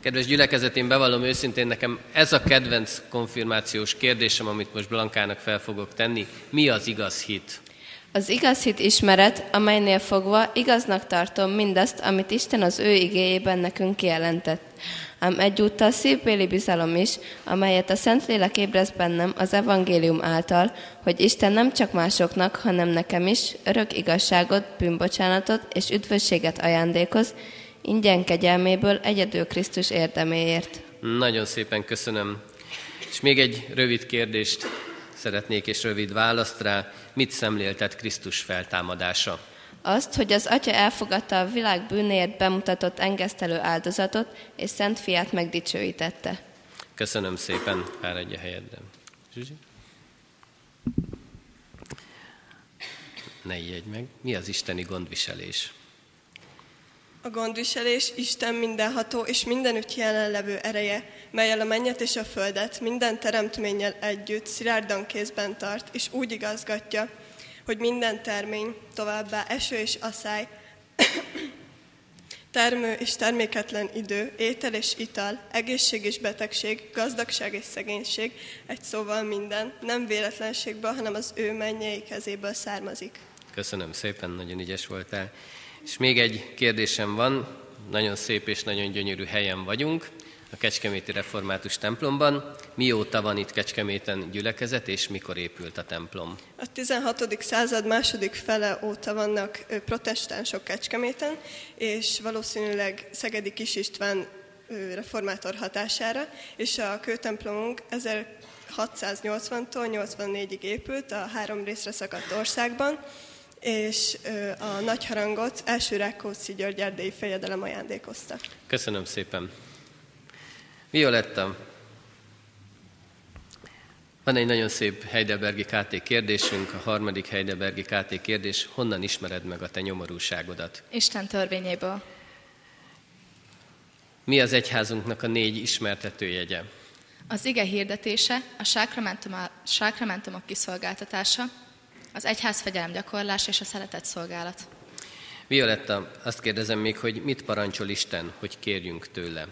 Kedves gyülekezet, én bevallom őszintén, nekem ez a kedvenc konfirmációs kérdésem, amit most Blankának fel fogok tenni. Mi az igaz hit? Az igaz hit ismeret, amelynél fogva igaznak tartom mindazt, amit Isten az ő igéjében nekünk kijelentett. Ám egyúttal szívbéli bizalom is, amelyet a Szentlélek ébrez bennem az evangélium által, hogy Isten nem csak másoknak, hanem nekem is örök igazságot, bűnbocsánatot és üdvösséget ajándékoz, ingyen kegyelméből egyedül Krisztus érdeméért. Nagyon szépen köszönöm. És még egy rövid kérdést szeretnék, és rövid választ rá. Mit szemléltet Krisztus feltámadása? Azt, hogy az Atya elfogadta a világ bűnéért bemutatott engesztelő áldozatot, és Szent Fiát megdicsőítette. Köszönöm szépen, fáradj a helyedre. Zsuzsi? Ne ijedj meg. Mi az isteni gondviselés? A gondviselés Isten mindenható és mindenütt jelenlevő ereje, melyel a mennyet és a földet minden teremtménnyel együtt szilárdan kézben tart, és úgy igazgatja, hogy minden termény, továbbá eső és asszály, [COUGHS] termő és terméketlen idő, étel és ital, egészség és betegség, gazdagság és szegénység, egy szóval minden, nem véletlenségből, hanem az ő mennyei kezéből származik. Köszönöm szépen, nagyon ügyes voltál. És még egy kérdésem van, nagyon szép és nagyon gyönyörű helyen vagyunk, a Kecskeméti Református templomban. Mióta van itt Kecskeméten gyülekezet, és mikor épült a templom? A 16. század második fele óta vannak protestánsok Kecskeméten, és valószínűleg Szegedi Kis István reformátor hatására, és a kőtemplomunk 1680-tól 84-ig épült a három részre szakadt országban, és a nagy harangot első Rákóczi György erdélyi fejedelem ajándékozta. Köszönöm szépen. Violetta, van egy nagyon szép Heidelbergi KT kérdésünk, a harmadik Heidelbergi KT kérdés, honnan ismered meg a te nyomorúságodat? Isten törvényéből. Mi az egyházunknak a négy ismertetőjegye? Az ige hirdetése, a sákramentum- sákramentumok kiszolgáltatása, az egyház fegyelem gyakorlás és a szeretet szolgálat. Violetta, azt kérdezem még, hogy mit parancsol Isten, hogy kérjünk tőle?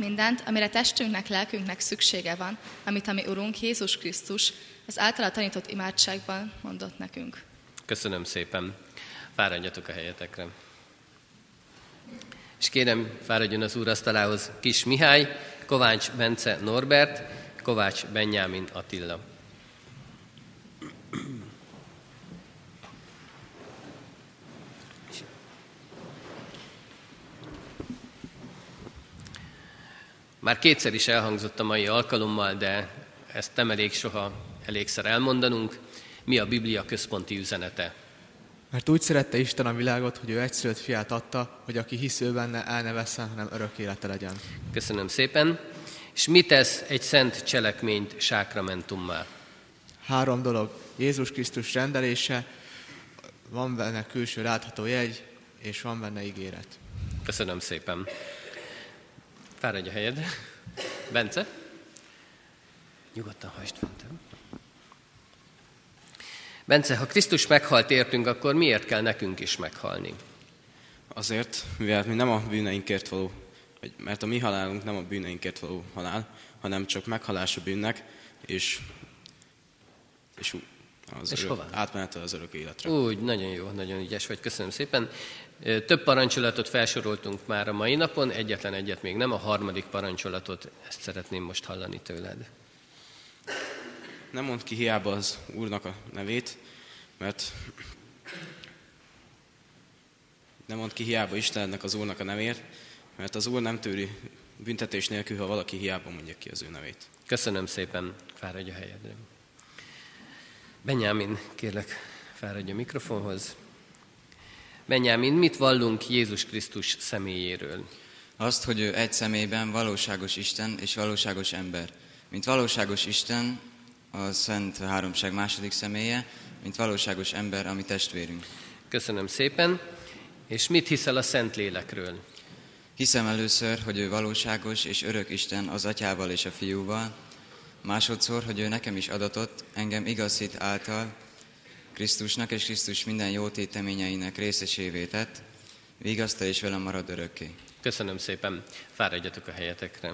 Mindent, amire testünknek, lelkünknek szüksége van, amit a mi Urunk Jézus Krisztus az általa tanított imádságban mondott nekünk. Köszönöm szépen. Fáradjatok a helyetekre. És kérem, fáradjon az úr asztalához Kis Mihály, Kovács Bence Norbert, Kovács Benyámin Attila. Már kétszer is elhangzott a mai alkalommal, de ezt nem elég soha elégszer elmondanunk. Mi a Biblia központi üzenete? Mert úgy szerette Isten a világot, hogy ő egyszülött fiát adta, hogy aki hisz ő benne, el ne vesszen, hanem örök élete legyen. Köszönöm szépen. És mit tesz egy szent cselekményt sákramentummá? Három dolog. Jézus Krisztus rendelése, van benne külső látható jegy, és van benne ígéret. Köszönöm szépen. Fáradj a helyedre. Bence? Nyugodtan hagyd fent. Bence, ha Krisztus meghalt értünk, akkor miért kell nekünk is meghalni? Azért, mivel mi nem a bűneinkért való, vagy mert a mi halálunk nem a bűneinkért való halál, hanem csak meghalás a bűnnek, és, és az És örök, hová? átmenete az örök életre. Úgy, nagyon jó, nagyon ügyes vagy, köszönöm szépen. Több parancsolatot felsoroltunk már a mai napon, egyetlen egyet még nem, a harmadik parancsolatot, ezt szeretném most hallani tőled. Nem mond ki hiába az Úrnak a nevét, mert nem mond ki hiába Istennek az Úrnak a nevét, mert az Úr nem tűri büntetés nélkül, ha valaki hiába mondja ki az ő nevét. Köszönöm szépen, fáradj a helyedre. Benyámin, kérlek, fáradj a mikrofonhoz. Benyámin, mit vallunk Jézus Krisztus személyéről? Azt, hogy ő egy személyben valóságos Isten és valóságos ember. Mint valóságos Isten, a Szent Háromság második személye, mint valóságos ember, ami testvérünk. Köszönöm szépen. És mit hiszel a Szentlélekről? Hiszem először, hogy ő valóságos és örök Isten az atyával és a fiúval, másodszor, hogy ő nekem is adatott, engem igaz hit által, Krisztusnak és Krisztus minden jó téteményeinek részesévé tett, vigaszta és velem marad örökké. Köszönöm szépen. Fáradjatok a helyetekre.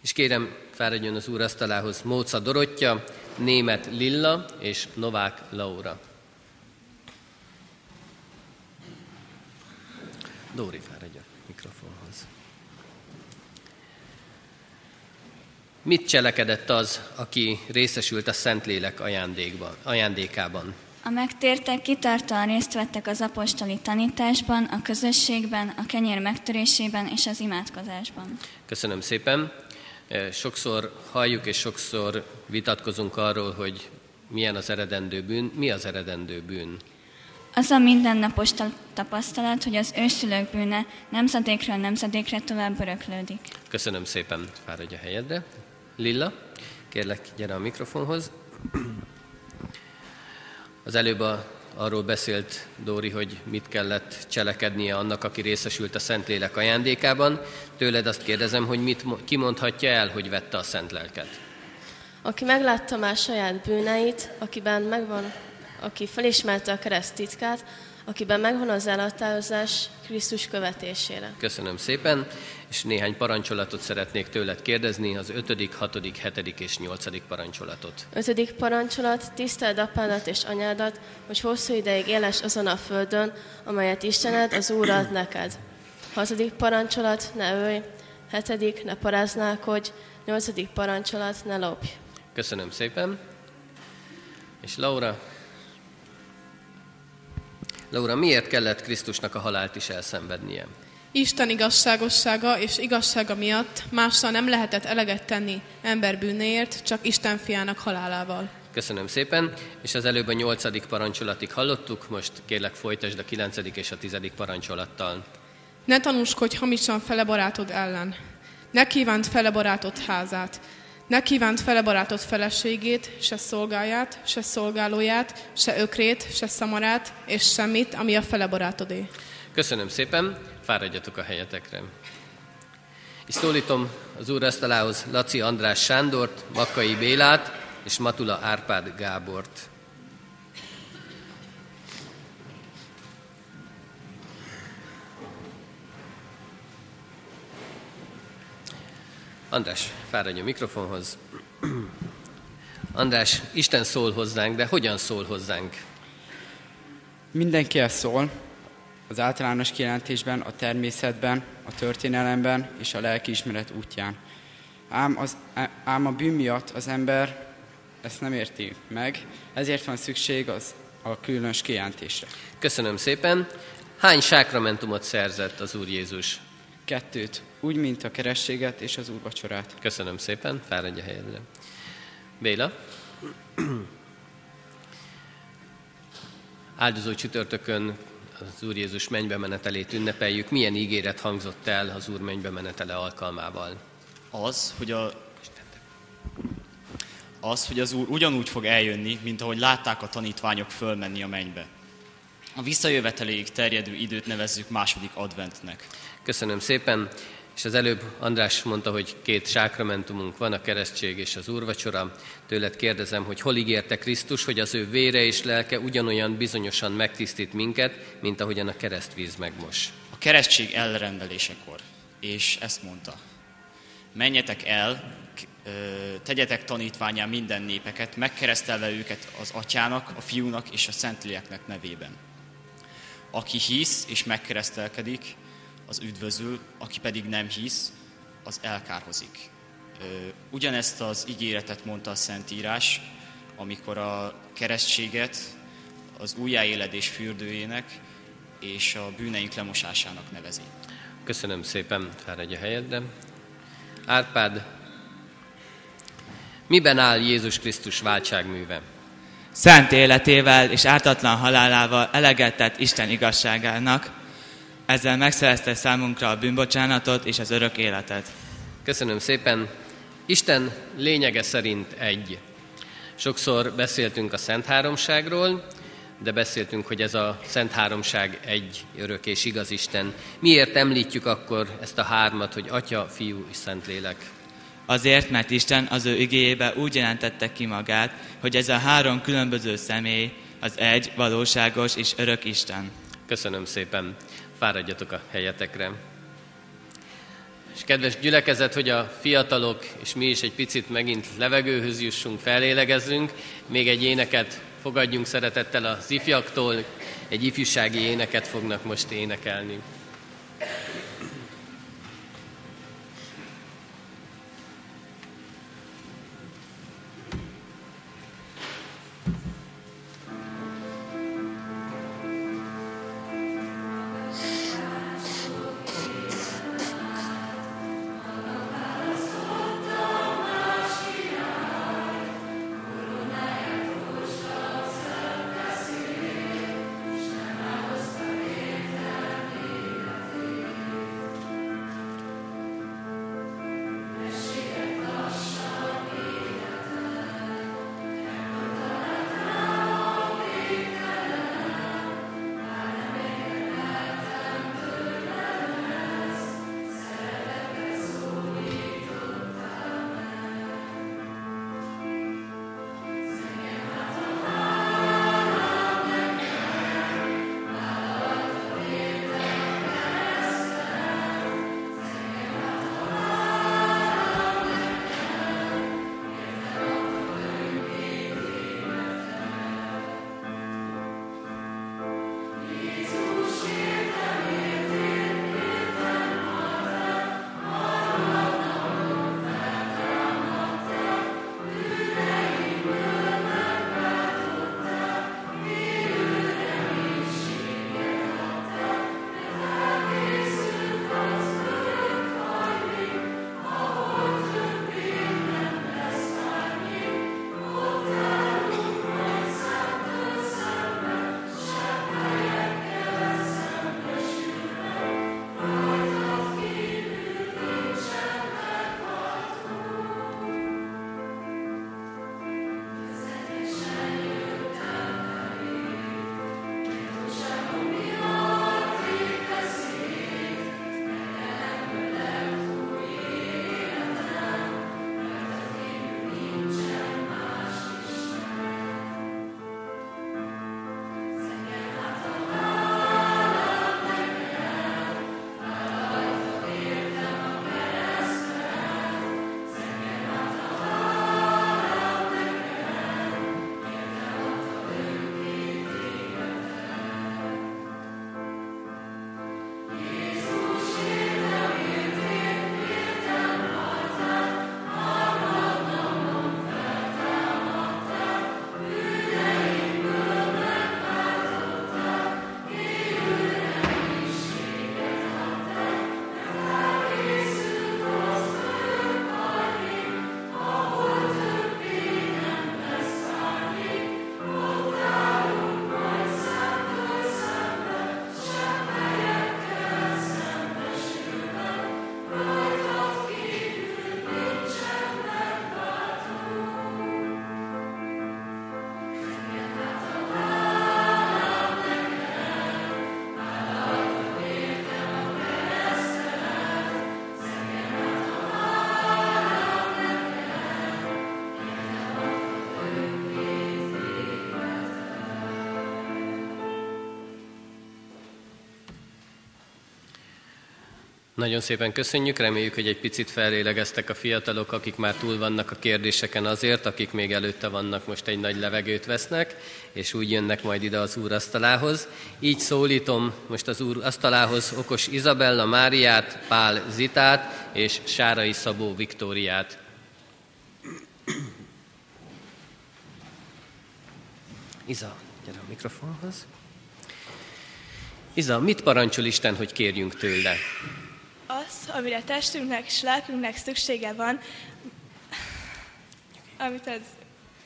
És kérem, fáradjon az úr asztalához Móca Dorottya, Német Lilla és Novák Laura. Dóri, fáradj a mikrofonhoz. Mit cselekedett az, aki részesült a Szentlélek ajándékban, ajándékában? A megtértek kitartóan részt vettek az apostoli tanításban, a közösségben, a kenyér megtörésében és az imádkozásban. Köszönöm szépen. Sokszor halljuk és sokszor vitatkozunk arról, hogy milyen az eredendő bűn. Mi az eredendő bűn? Az a mindennapos ta- tapasztalat, hogy az őszülők bűne nemzedékről nemzedékre tovább öröklődik. Köszönöm szépen. Fáradj a helyedre. Lilla, kérlek, gyere a mikrofonhoz. Az előbb a, arról beszélt Dóri, hogy mit kellett cselekednie annak, aki részesült a Szentlélek ajándékában. Tőled azt kérdezem, hogy mit mo- kimondhatja el, hogy vette a Szent Lelket. Aki meglátta már saját bűneit, akiben megvan, aki felismerte a kereszt titkát, akiben megvan az elhatározás Krisztus követésére. Köszönöm szépen, és néhány parancsolatot szeretnék tőled kérdezni, az ötödik, hatodik, hetedik és nyolcadik parancsolatot. Ötödik parancsolat, tiszteld apádat és anyádat, hogy hosszú ideig éles azon a földön, amelyet Istened, az Úr ad neked. Hatodik parancsolat, ne ölj. Hetedik, ne paráználkodj. Nyolcadik parancsolat, ne lopj. Köszönöm szépen. És Laura? Laura, miért kellett Krisztusnak a halált is elszenvednie? Isten igazságossága és igazsága miatt mással nem lehetett eleget tenni ember bűnéért, csak Isten fiának halálával. Köszönöm szépen, és az előbb a nyolcadik parancsolatig hallottuk, most kérlek folytasd a kilencedik és a tizedik parancsolattal. Ne tanúskodj hamisan fele barátod ellen. Ne kívánt fele barátod házát. Ne kívánt fele barátod feleségét, se szolgáját, se szolgálóját, se ökrét, se szamarát, és semmit, ami a fele barátodé. Köszönöm szépen, fáradjatok a helyetekre. És szólítom az úrasztalához Laci András Sándort, Makkai Bélát és Matula Árpád Gábort. András, fáradj a mikrofonhoz. András, Isten szól hozzánk, de hogyan szól hozzánk? Mindenkihez szól, az általános kijelentésben, a természetben, a történelemben és a lelkiismeret útján. Ám, az, ám a bűn miatt az ember ezt nem érti meg, ezért van szükség az a különös kijelentésre. Köszönöm szépen. Hány sákramentumot szerzett az Úr Jézus? Kettőt, úgy, mint a kerességet és az úrvacsorát. Köszönöm szépen, fáradj a helyedre. Béla? Áldozó csütörtökön az Úr Jézus mennybe menetelét ünnepeljük. Milyen ígéret hangzott el az Úr mennybe menetele alkalmával? Az, hogy a az, hogy az Úr ugyanúgy fog eljönni, mint ahogy látták a tanítványok fölmenni a mennybe. A visszajöveteléig terjedő időt nevezzük második adventnek. Köszönöm szépen. És az előbb András mondta, hogy két sákramentumunk van, a keresztség és az úrvacsora. Tőled kérdezem, hogy hol ígérte Krisztus, hogy az ő vére és lelke ugyanolyan bizonyosan megtisztít minket, mint ahogyan a keresztvíz megmos. A keresztség elrendelésekor, és ezt mondta. Menjetek el, tegyetek tanítványán minden népeket, megkeresztelve őket az atyának, a fiúnak és a szentléleknek nevében. Aki hisz és megkeresztelkedik, az üdvözül, aki pedig nem hisz, az elkárhozik. Ugyanezt az ígéretet mondta a Szentírás, amikor a keresztséget az újjáéledés fürdőjének és a bűneink lemosásának nevezi. Köszönöm szépen, fáradj a helyedre. Árpád, miben áll Jézus Krisztus váltságműve? Szent életével és ártatlan halálával eleget tett Isten igazságának, ezzel megszerezte számunkra a bűnbocsánatot és az örök életet. Köszönöm szépen. Isten lényege szerint egy. Sokszor beszéltünk a Szent Háromságról, de beszéltünk, hogy ez a Szent Háromság egy örök és igaz Isten. Miért említjük akkor ezt a hármat, hogy Atya, Fiú és Szentlélek? Azért, mert Isten az ő igéjébe úgy jelentette ki magát, hogy ez a három különböző személy az egy valóságos és örök Isten. Köszönöm szépen fáradjatok a helyetekre. És kedves gyülekezet, hogy a fiatalok és mi is egy picit megint levegőhöz jussunk, felélegezzünk, még egy éneket fogadjunk szeretettel az ifjaktól, egy ifjúsági éneket fognak most énekelni. Nagyon szépen köszönjük, reméljük, hogy egy picit felélegeztek a fiatalok, akik már túl vannak a kérdéseken azért, akik még előtte vannak, most egy nagy levegőt vesznek, és úgy jönnek majd ide az úr asztalához. Így szólítom most az úr asztalához Okos Izabella Máriát, Pál Zitát és Sárai Szabó Viktóriát. Iza, gyere a mikrofonhoz. Iza, mit parancsol Isten, hogy kérjünk tőle? Az, amire testünknek és lelkünknek szüksége van, amit az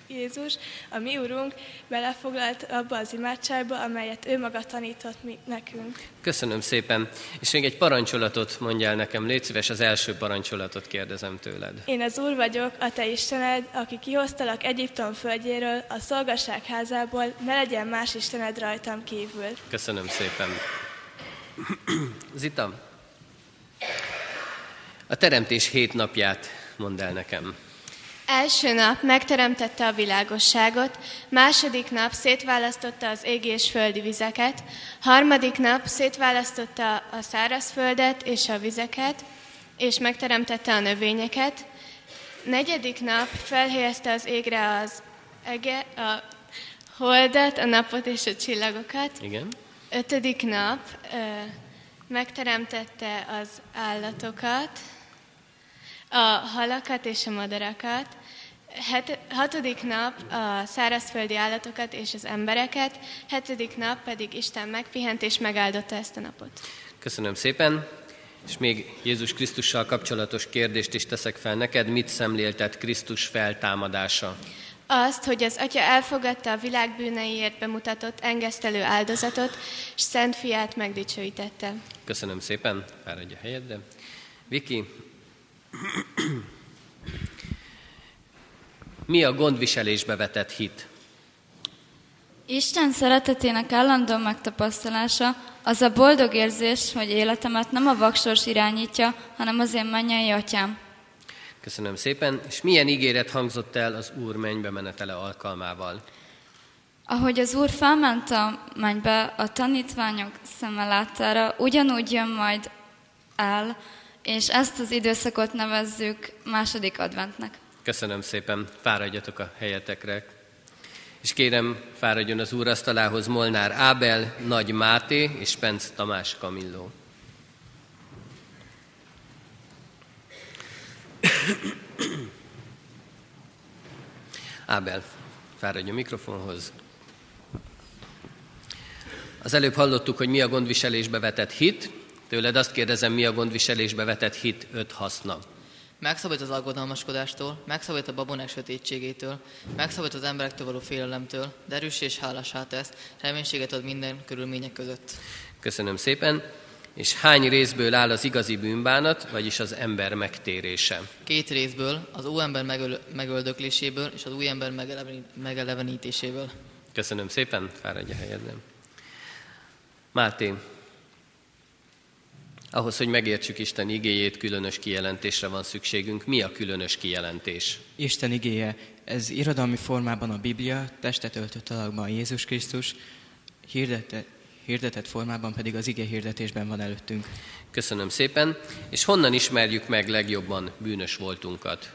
Jézus, a mi Urunk belefoglalt abba az imádságba, amelyet ő maga tanított mi, nekünk. Köszönöm szépen. És még egy parancsolatot mondjál nekem, légy szíves, az első parancsolatot kérdezem tőled. Én az Úr vagyok, a te Istened, aki kihoztalak Egyiptom földjéről, a szolgasság házából, ne legyen más Istened rajtam kívül. Köszönöm szépen. [CLEARS THROAT] Zita, a teremtés hét napját mondd el nekem. Első nap megteremtette a világosságot, második nap szétválasztotta az égi és földi vizeket, harmadik nap szétválasztotta a szárazföldet és a vizeket, és megteremtette a növényeket, negyedik nap felhelyezte az égre az ege, a holdat, a napot és a csillagokat. Igen. Ötödik nap megteremtette az állatokat, a halakat és a madarakat. Het, hatodik nap a szárazföldi állatokat és az embereket, hetedik nap pedig Isten megpihent és megáldotta ezt a napot. Köszönöm szépen. És még Jézus Krisztussal kapcsolatos kérdést is teszek fel neked. Mit szemléltet Krisztus feltámadása? Azt, hogy az Atya elfogadta a világ bűneiért bemutatott engesztelő áldozatot, és Szent Fiát megdicsőítette. Köszönöm szépen. Fáradj a helyedre. Viki, mi a gondviselésbe vetett hit? Isten szeretetének állandó megtapasztalása az a boldog érzés, hogy életemet nem a vaksors irányítja, hanem az én mennyei atyám. Köszönöm szépen. És milyen ígéret hangzott el az Úr mennybe menetele alkalmával? Ahogy az Úr felment a mennybe a tanítványok szeme láttára, ugyanúgy jön majd el, és ezt az időszakot nevezzük második adventnek. Köszönöm szépen, fáradjatok a helyetekre. És kérem, fáradjon az úr asztalához Molnár Ábel, Nagy Máté és Penc Tamás Kamilló. Ábel, fáradj a mikrofonhoz. Az előbb hallottuk, hogy mi a gondviselésbe vetett hit. Tőled azt kérdezem, mi a gondviselésbe vetett hit öt haszna. Megszabadít az aggodalmaskodástól, megszabadít a babonák sötétségétől, megszabadít az emberektől való félelemtől, de erős és hálásá tesz, reménységet ad minden körülmények között. Köszönöm szépen. És hány részből áll az igazi bűnbánat, vagyis az ember megtérése? Két részből, az óember megöl- megöldökléséből és az új ember megeleven- megelevenítéséből. Köszönöm szépen, fáradj a helyedre. Máté, ahhoz, hogy megértsük Isten igéjét, különös kijelentésre van szükségünk. Mi a különös kijelentés? Isten igéje, ez irodalmi formában a Biblia, testet öltött alakban Jézus Krisztus, hirdette, hirdetett formában pedig az ige hirdetésben van előttünk. Köszönöm szépen. És honnan ismerjük meg legjobban bűnös voltunkat?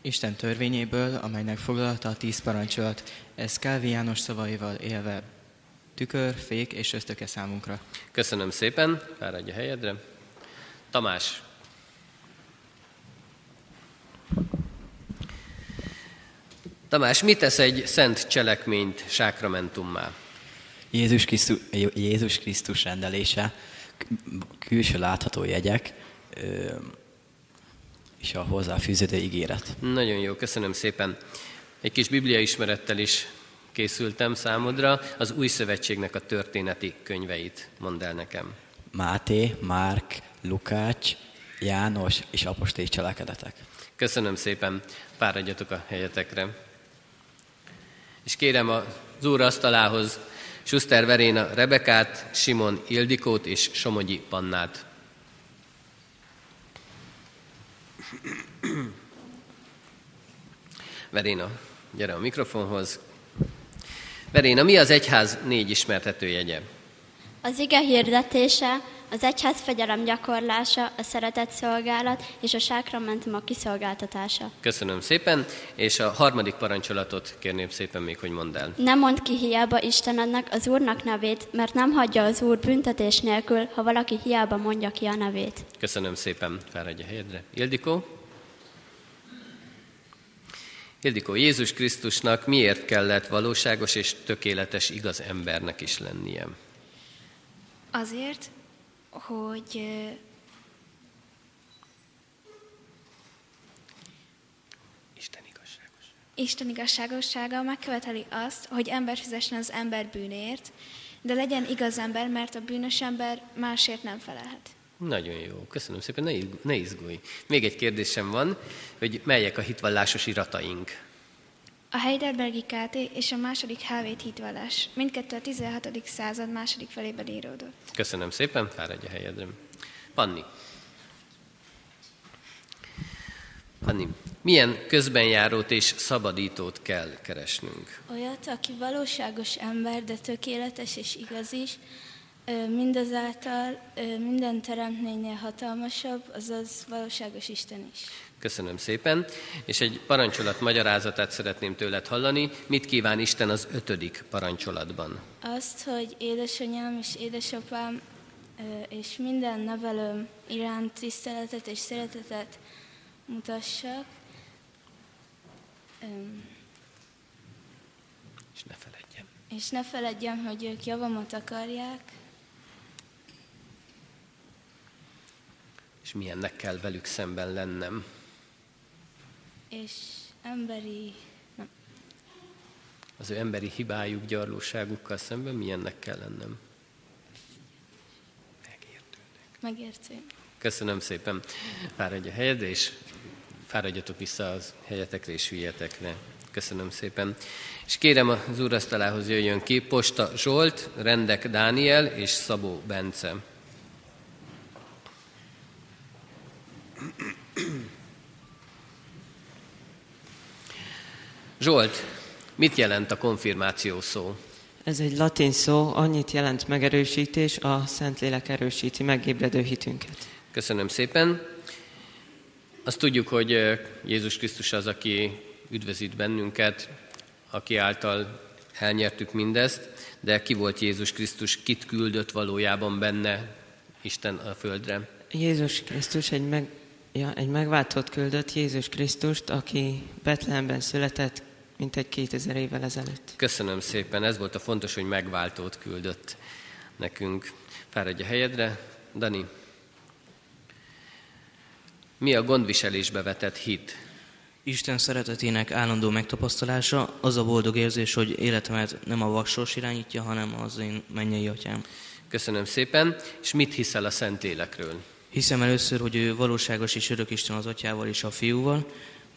Isten törvényéből, amelynek foglalta a tíz parancsolat, ez Kálvi János szavaival élve tükör, fék és ösztöke számunkra. Köszönöm szépen, fáradj a helyedre. Tamás. Tamás, mit tesz egy szent cselekményt sákramentummá? Jézus Krisztus, Jézus Krisztus rendelése, külső látható jegyek és a hozzáfűződő ígéret. Nagyon jó, köszönöm szépen. Egy kis biblia ismerettel is készültem számodra, az új szövetségnek a történeti könyveit mondd el nekem. Máté, Márk, Lukács, János és apostéli cselekedetek. Köszönöm szépen, fáradjatok a helyetekre. És kérem az úr asztalához Schuster Veréna Rebekát, Simon Ildikót és Somogyi Pannát. Veréna, gyere a mikrofonhoz. Veréna, mi az egyház négy ismertető jegye? Az ige hirdetése, az egyház fegyelem gyakorlása, a szeretet szolgálat és a sákramentumok kiszolgáltatása. Köszönöm szépen, és a harmadik parancsolatot kérném szépen még, hogy mondd el. Nem mond ki hiába Istenednek az Úrnak nevét, mert nem hagyja az Úr büntetés nélkül, ha valaki hiába mondja ki a nevét. Köszönöm szépen, fáradj a helyedre. Ildikó? Ildikó, Jézus Krisztusnak miért kellett valóságos és tökéletes igaz embernek is lennie? Azért, hogy ö, Isten igazságossága megköveteli azt, hogy ember fizessen az ember bűnért, de legyen igaz ember, mert a bűnös ember másért nem felelhet. Nagyon jó, köszönöm szépen, ne izgulj. Még egy kérdésem van, hogy melyek a hitvallásos irataink? A Heidelbergi KT és a második HV hitvallás mindkettő a 16. század második felében íródott. Köszönöm szépen, fáradj a helyedre. Panni. Panni, milyen közbenjárót és szabadítót kell keresnünk? Olyat, aki valóságos ember, de tökéletes és igaz is, mindazáltal minden teremtménynél hatalmasabb, azaz valóságos Isten is. Köszönöm szépen, és egy parancsolat magyarázatát szeretném tőled hallani. Mit kíván Isten az ötödik parancsolatban? Azt, hogy édesanyám és édesapám és minden nevelőm iránt tiszteletet és szeretetet mutassak. És ne feledjem. És ne feledjem, hogy ők javamat akarják, És milyennek kell velük szemben lennem. És emberi... Nem, Az ő emberi hibájuk, gyarlóságukkal szemben milyennek kell lennem. megértő. Köszönöm szépen. Fáradj a helyedre, és fáradjatok vissza az helyetekre és hülyetekre. Köszönöm szépen. És kérem az úrasztalához jöjjön ki Posta Zsolt, Rendek Dániel és Szabó Bence. Zsolt, mit jelent a konfirmáció szó? Ez egy latin szó, annyit jelent megerősítés, a Szentlélek erősíti megébredő hitünket. Köszönöm szépen. Azt tudjuk, hogy Jézus Krisztus az, aki üdvözít bennünket, aki által elnyertük mindezt, de ki volt Jézus Krisztus, kit küldött valójában benne Isten a földre? Jézus Krisztus egy, meg, ja, egy megváltott küldött Jézus Krisztust, aki Betlehemben született, mint egy 2000 évvel ezelőtt. Köszönöm szépen, ez volt a fontos, hogy megváltót küldött nekünk. Fáradj a helyedre. Dani, mi a gondviselésbe vetett hit? Isten szeretetének állandó megtapasztalása, az a boldog érzés, hogy életemet nem a vaksors irányítja, hanem az én mennyei atyám. Köszönöm szépen. És mit hiszel a Szentlélekről? Hiszem először, hogy ő valóságos és örök Isten az atyával és a fiúval,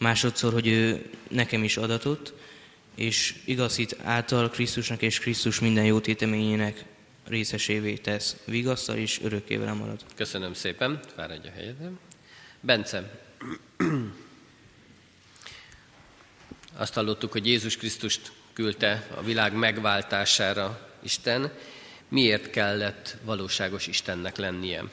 másodszor, hogy ő nekem is adatott, és igazít által Krisztusnak és Krisztus minden jó téteményének részesévé tesz, vigasztal és örökké velem marad. Köszönöm szépen. Fáradj a helyedre. Bence, [CLEARS THROAT] azt hallottuk, hogy Jézus Krisztust küldte a világ megváltására Isten. Miért kellett valóságos Istennek lennie?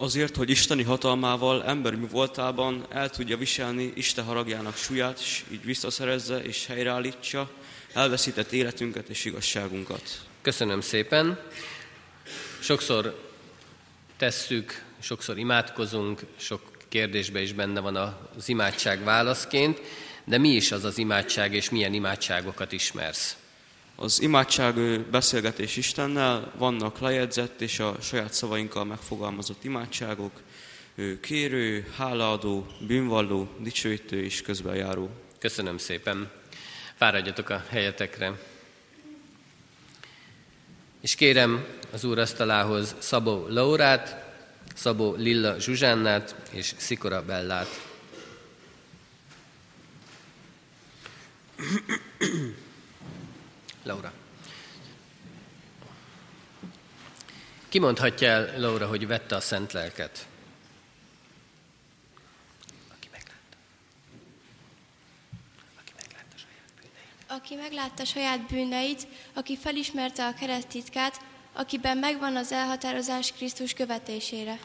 Azért, hogy isteni hatalmával, emberi voltában el tudja viselni Isten haragjának súlyát, és így visszaszerezze és helyreállítsa elveszített életünket és igazságunkat. Köszönöm szépen. Sokszor tesszük, sokszor imádkozunk, sok kérdésben is benne van az imádság válaszként, de mi is az az imádság, és milyen imádságokat ismersz? Az imádság beszélgetés Istennel, vannak lejegyzett és a saját szavainkkal megfogalmazott imádságok, kérő, hálaadó, bűnvalló, dicsőítő és közbenjáró. Köszönöm szépen. Fáradjatok a helyetekre. És kérem az úr asztalához Szabó Laurát, Szabó Lilla Zsuzsánnát és Szikora Bellát. Laura. Ki mondhatja el, Laura, hogy vette a szent lelket? Aki meglátta saját bűneit, aki felismerte a kereszt titkát, akiben megvan az elhatározás Krisztus követésére.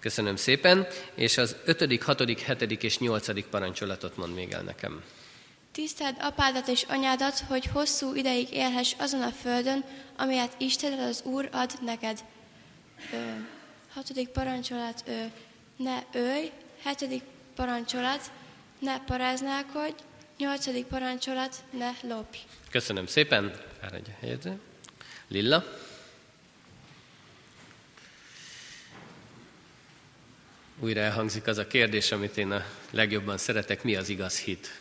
Köszönöm szépen, és az ötödik, hatodik, hetedik és nyolcadik parancsolatot mond még el nekem. Tiszteld apádat és anyádat, hogy hosszú ideig élhess azon a földön, amelyet Istened az Úr ad neked. Ö, hatodik parancsolat, ö, ne ölj. Hetedik parancsolat, ne paráználkodj. Nyolcadik parancsolat, ne lopj. Köszönöm szépen, fáradj a helyedre. Lilla? Újra elhangzik az a kérdés, amit én a legjobban szeretek, mi az igaz hit?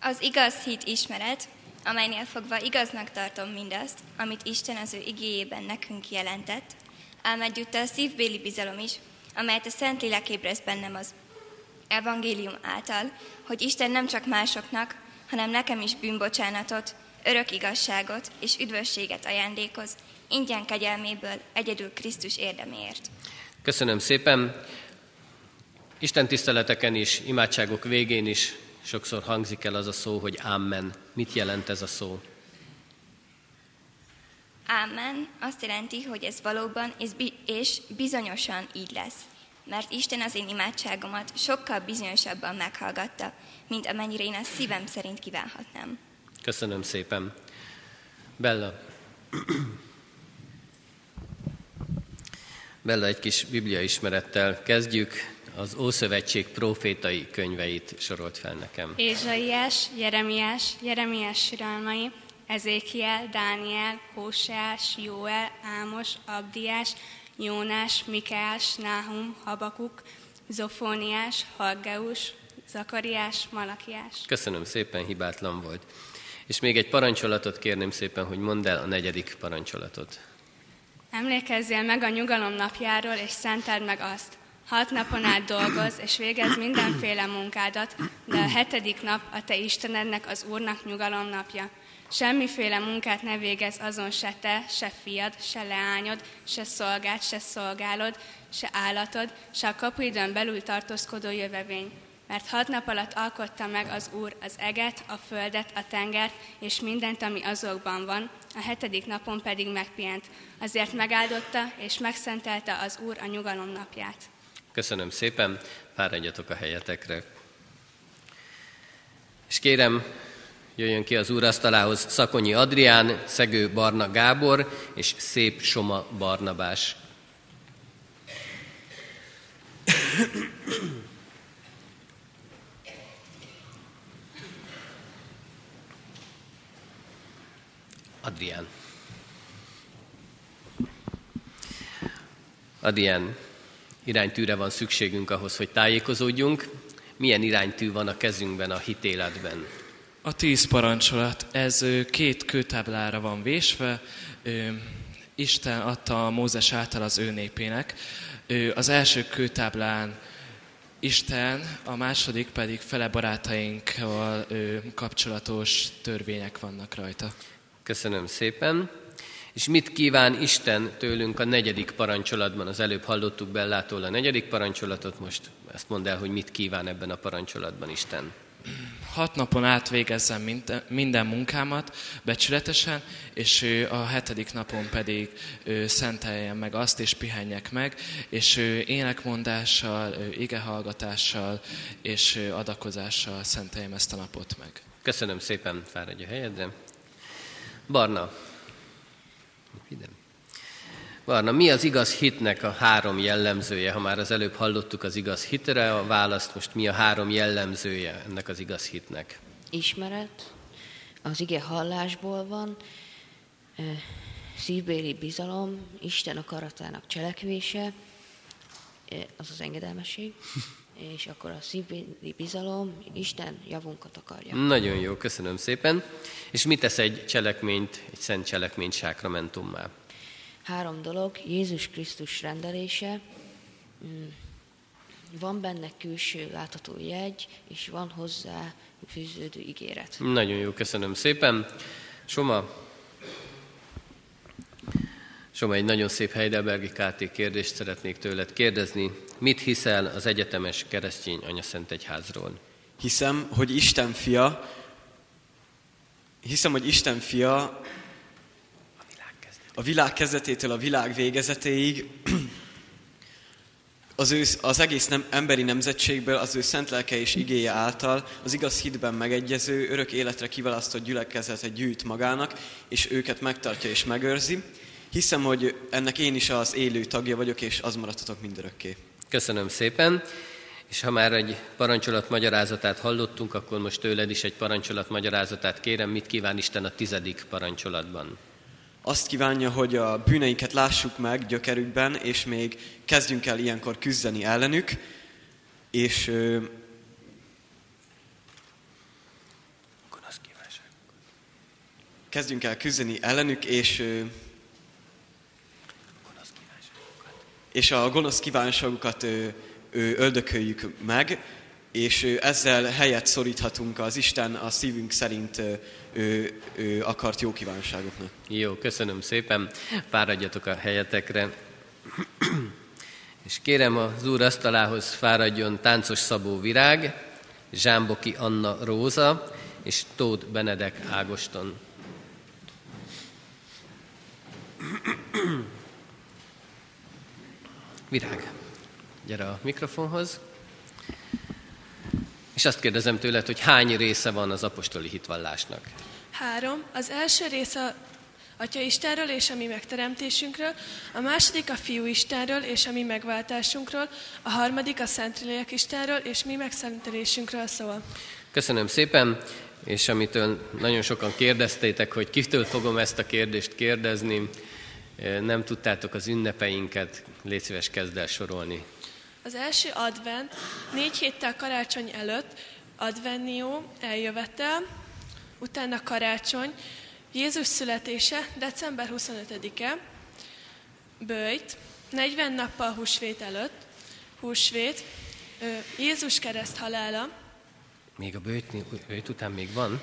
Az igaz hit ismeret, amelynél fogva igaznak tartom mindazt, amit Isten az ő igéjében nekünk jelentett, ám egyúttal a szívbéli bizalom is, amelyet a Szentlélek ébreszt bennem az evangélium által, hogy Isten nem csak másoknak, hanem nekem is bűnbocsánatot, örök igazságot és üdvösséget ajándékoz, ingyen kegyelméből egyedül Krisztus érdeméért. Köszönöm szépen. Isten tiszteleteken is, imádságok végén is sokszor hangzik el az a szó, hogy Amen. Mit jelent ez a szó? Amen azt jelenti, hogy ez valóban és, bi- és bizonyosan így lesz. Mert Isten az én imádságomat sokkal bizonyosabban meghallgatta, mint amennyire én ezt szívem szerint kívánhatnám. Köszönöm szépen. Bella. Bella egy kis bibliaismerettel kezdjük. Az Ószövetség profétai könyveit sorolt fel nekem. Ézsaiás, Jeremiás, Jeremiás síralmai, Ezékiel, Dániel, Hóseás, Jóel, Ámos, Abdiás, Jónás, Mikeás, Náhum, Habakuk, Zofóniás, Haggeus, Zakariás, Malakiás. Köszönöm szépen, hibátlan volt. És még egy parancsolatot kérném szépen, hogy mondd el a negyedik parancsolatot. Emlékezzél meg a nyugalom napjáról, és szenteld meg azt. Hat napon át dolgoz, és végez mindenféle munkádat, de a hetedik nap a te Istenednek, az Úrnak nyugalom napja. Semmiféle munkát ne végez azon se te, se fiad, se leányod, se szolgád, se szolgálod, se állatod, se a kapuidon belül tartózkodó jövevény. Mert hat nap alatt alkotta meg az Úr az eget, a földet, a tengert, és mindent, ami azokban van, a hetedik napon pedig megpihent. Azért megáldotta, és megszentelte az Úr a nyugalom napját. Köszönöm szépen, fáradjatok a helyetekre. És kérem, jöjjön ki az úrasztalához Szakonyi Adrián, Szegő Barna Gábor és Szép Soma Barnabás. Adrián. Adrián, iránytűre van szükségünk ahhoz, hogy tájékozódjunk. Milyen iránytű van a kezünkben a hitéletben? A tíz parancsolat, ez két kőtáblára van vésve, Isten adta a Mózes által az ő népének. Az első kőtáblán Isten, a második pedig fele barátainkkal kapcsolatos törvények vannak rajta. Köszönöm szépen. És mit kíván Isten tőlünk a negyedik parancsolatban? Az előbb hallottuk Bellától a negyedik parancsolatot, most ezt mondd el, hogy mit kíván ebben a parancsolatban Isten. Hat napon át végezzem minden, minden munkámat becsületesen, és a hetedik napon pedig szenteljem meg azt, és pihenjek meg, és énekmondással, igehallgatással és adakozással szenteljem ezt a napot meg. Köszönöm szépen, fáradj a helyedre. Barna. Ide. Barna, mi az igaz hitnek a három jellemzője? Ha már az előbb hallottuk az igaz hitre a választ, most mi a három jellemzője ennek az igaz hitnek? ismeret, az ige hallásból van, szívbéli bizalom, Isten akaratának cselekvése, az az engedelmesség, és akkor a szívbéli bizalom, Isten javunkat akarja. Nagyon jó, köszönöm szépen. És mit tesz egy cselekményt, egy szent cselekményt sákramentummá? Három dolog, Jézus Krisztus rendelése, mm, van benne külső látható jegy, és van hozzá fűződő ígéret. Nagyon jó, köszönöm szépen. Soma, Soma, egy nagyon szép Heidelbergi KT kérdést szeretnék tőled kérdezni. Mit hiszel az egyetemes keresztény anyaszent egyházról? Hiszem, hogy Isten fia, hiszem, hogy Isten fia a világ kezdetétől a világ végezetéig az, ő, az egész nem, emberi nemzetségből az ő szent lelke és igéje által az igaz hitben megegyező, örök életre kiválasztott gyülekezetet gyűjt magának, és őket megtartja és megőrzi. Hiszem, hogy ennek én is az élő tagja vagyok, és az maradhatok mindörökké. Köszönöm szépen. És ha már egy parancsolat magyarázatát hallottunk, akkor most tőled is egy parancsolat magyarázatát kérem. Mit kíván Isten a tizedik parancsolatban? Azt kívánja, hogy a bűneinket lássuk meg gyökerükben, és még kezdjünk el ilyenkor küzdeni ellenük, és kezdjünk el küzdeni ellenük, és és a gonosz kívánságukat öldököljük meg, és ezzel helyet szoríthatunk az Isten a szívünk szerint ő, ő akart jó kívánságoknak. Jó, köszönöm szépen. Fáradjatok a helyetekre. és kérem az úr asztalához fáradjon Táncos Szabó Virág, Zsámboki Anna Róza és Tóth Benedek Ágoston. Virág, gyere a mikrofonhoz. És azt kérdezem tőled, hogy hány része van az apostoli hitvallásnak? Három. Az első része Atya Istenről és a mi megteremtésünkről, a második a Fiú Istenről és a mi megváltásunkról, a harmadik a Szentlélek Istenről és mi megszentelésünkről szól. Köszönöm szépen, és amitől nagyon sokan kérdeztétek, hogy kitől fogom ezt a kérdést kérdezni, nem tudtátok az ünnepeinket, légy szíves kezd el sorolni. Az első advent négy héttel karácsony előtt advennió eljövetel, utána karácsony, Jézus születése december 25-e, bőjt, 40 nappal húsvét előtt, húsvét, Jézus kereszt halála. Még a bőjt, bőjt után még van?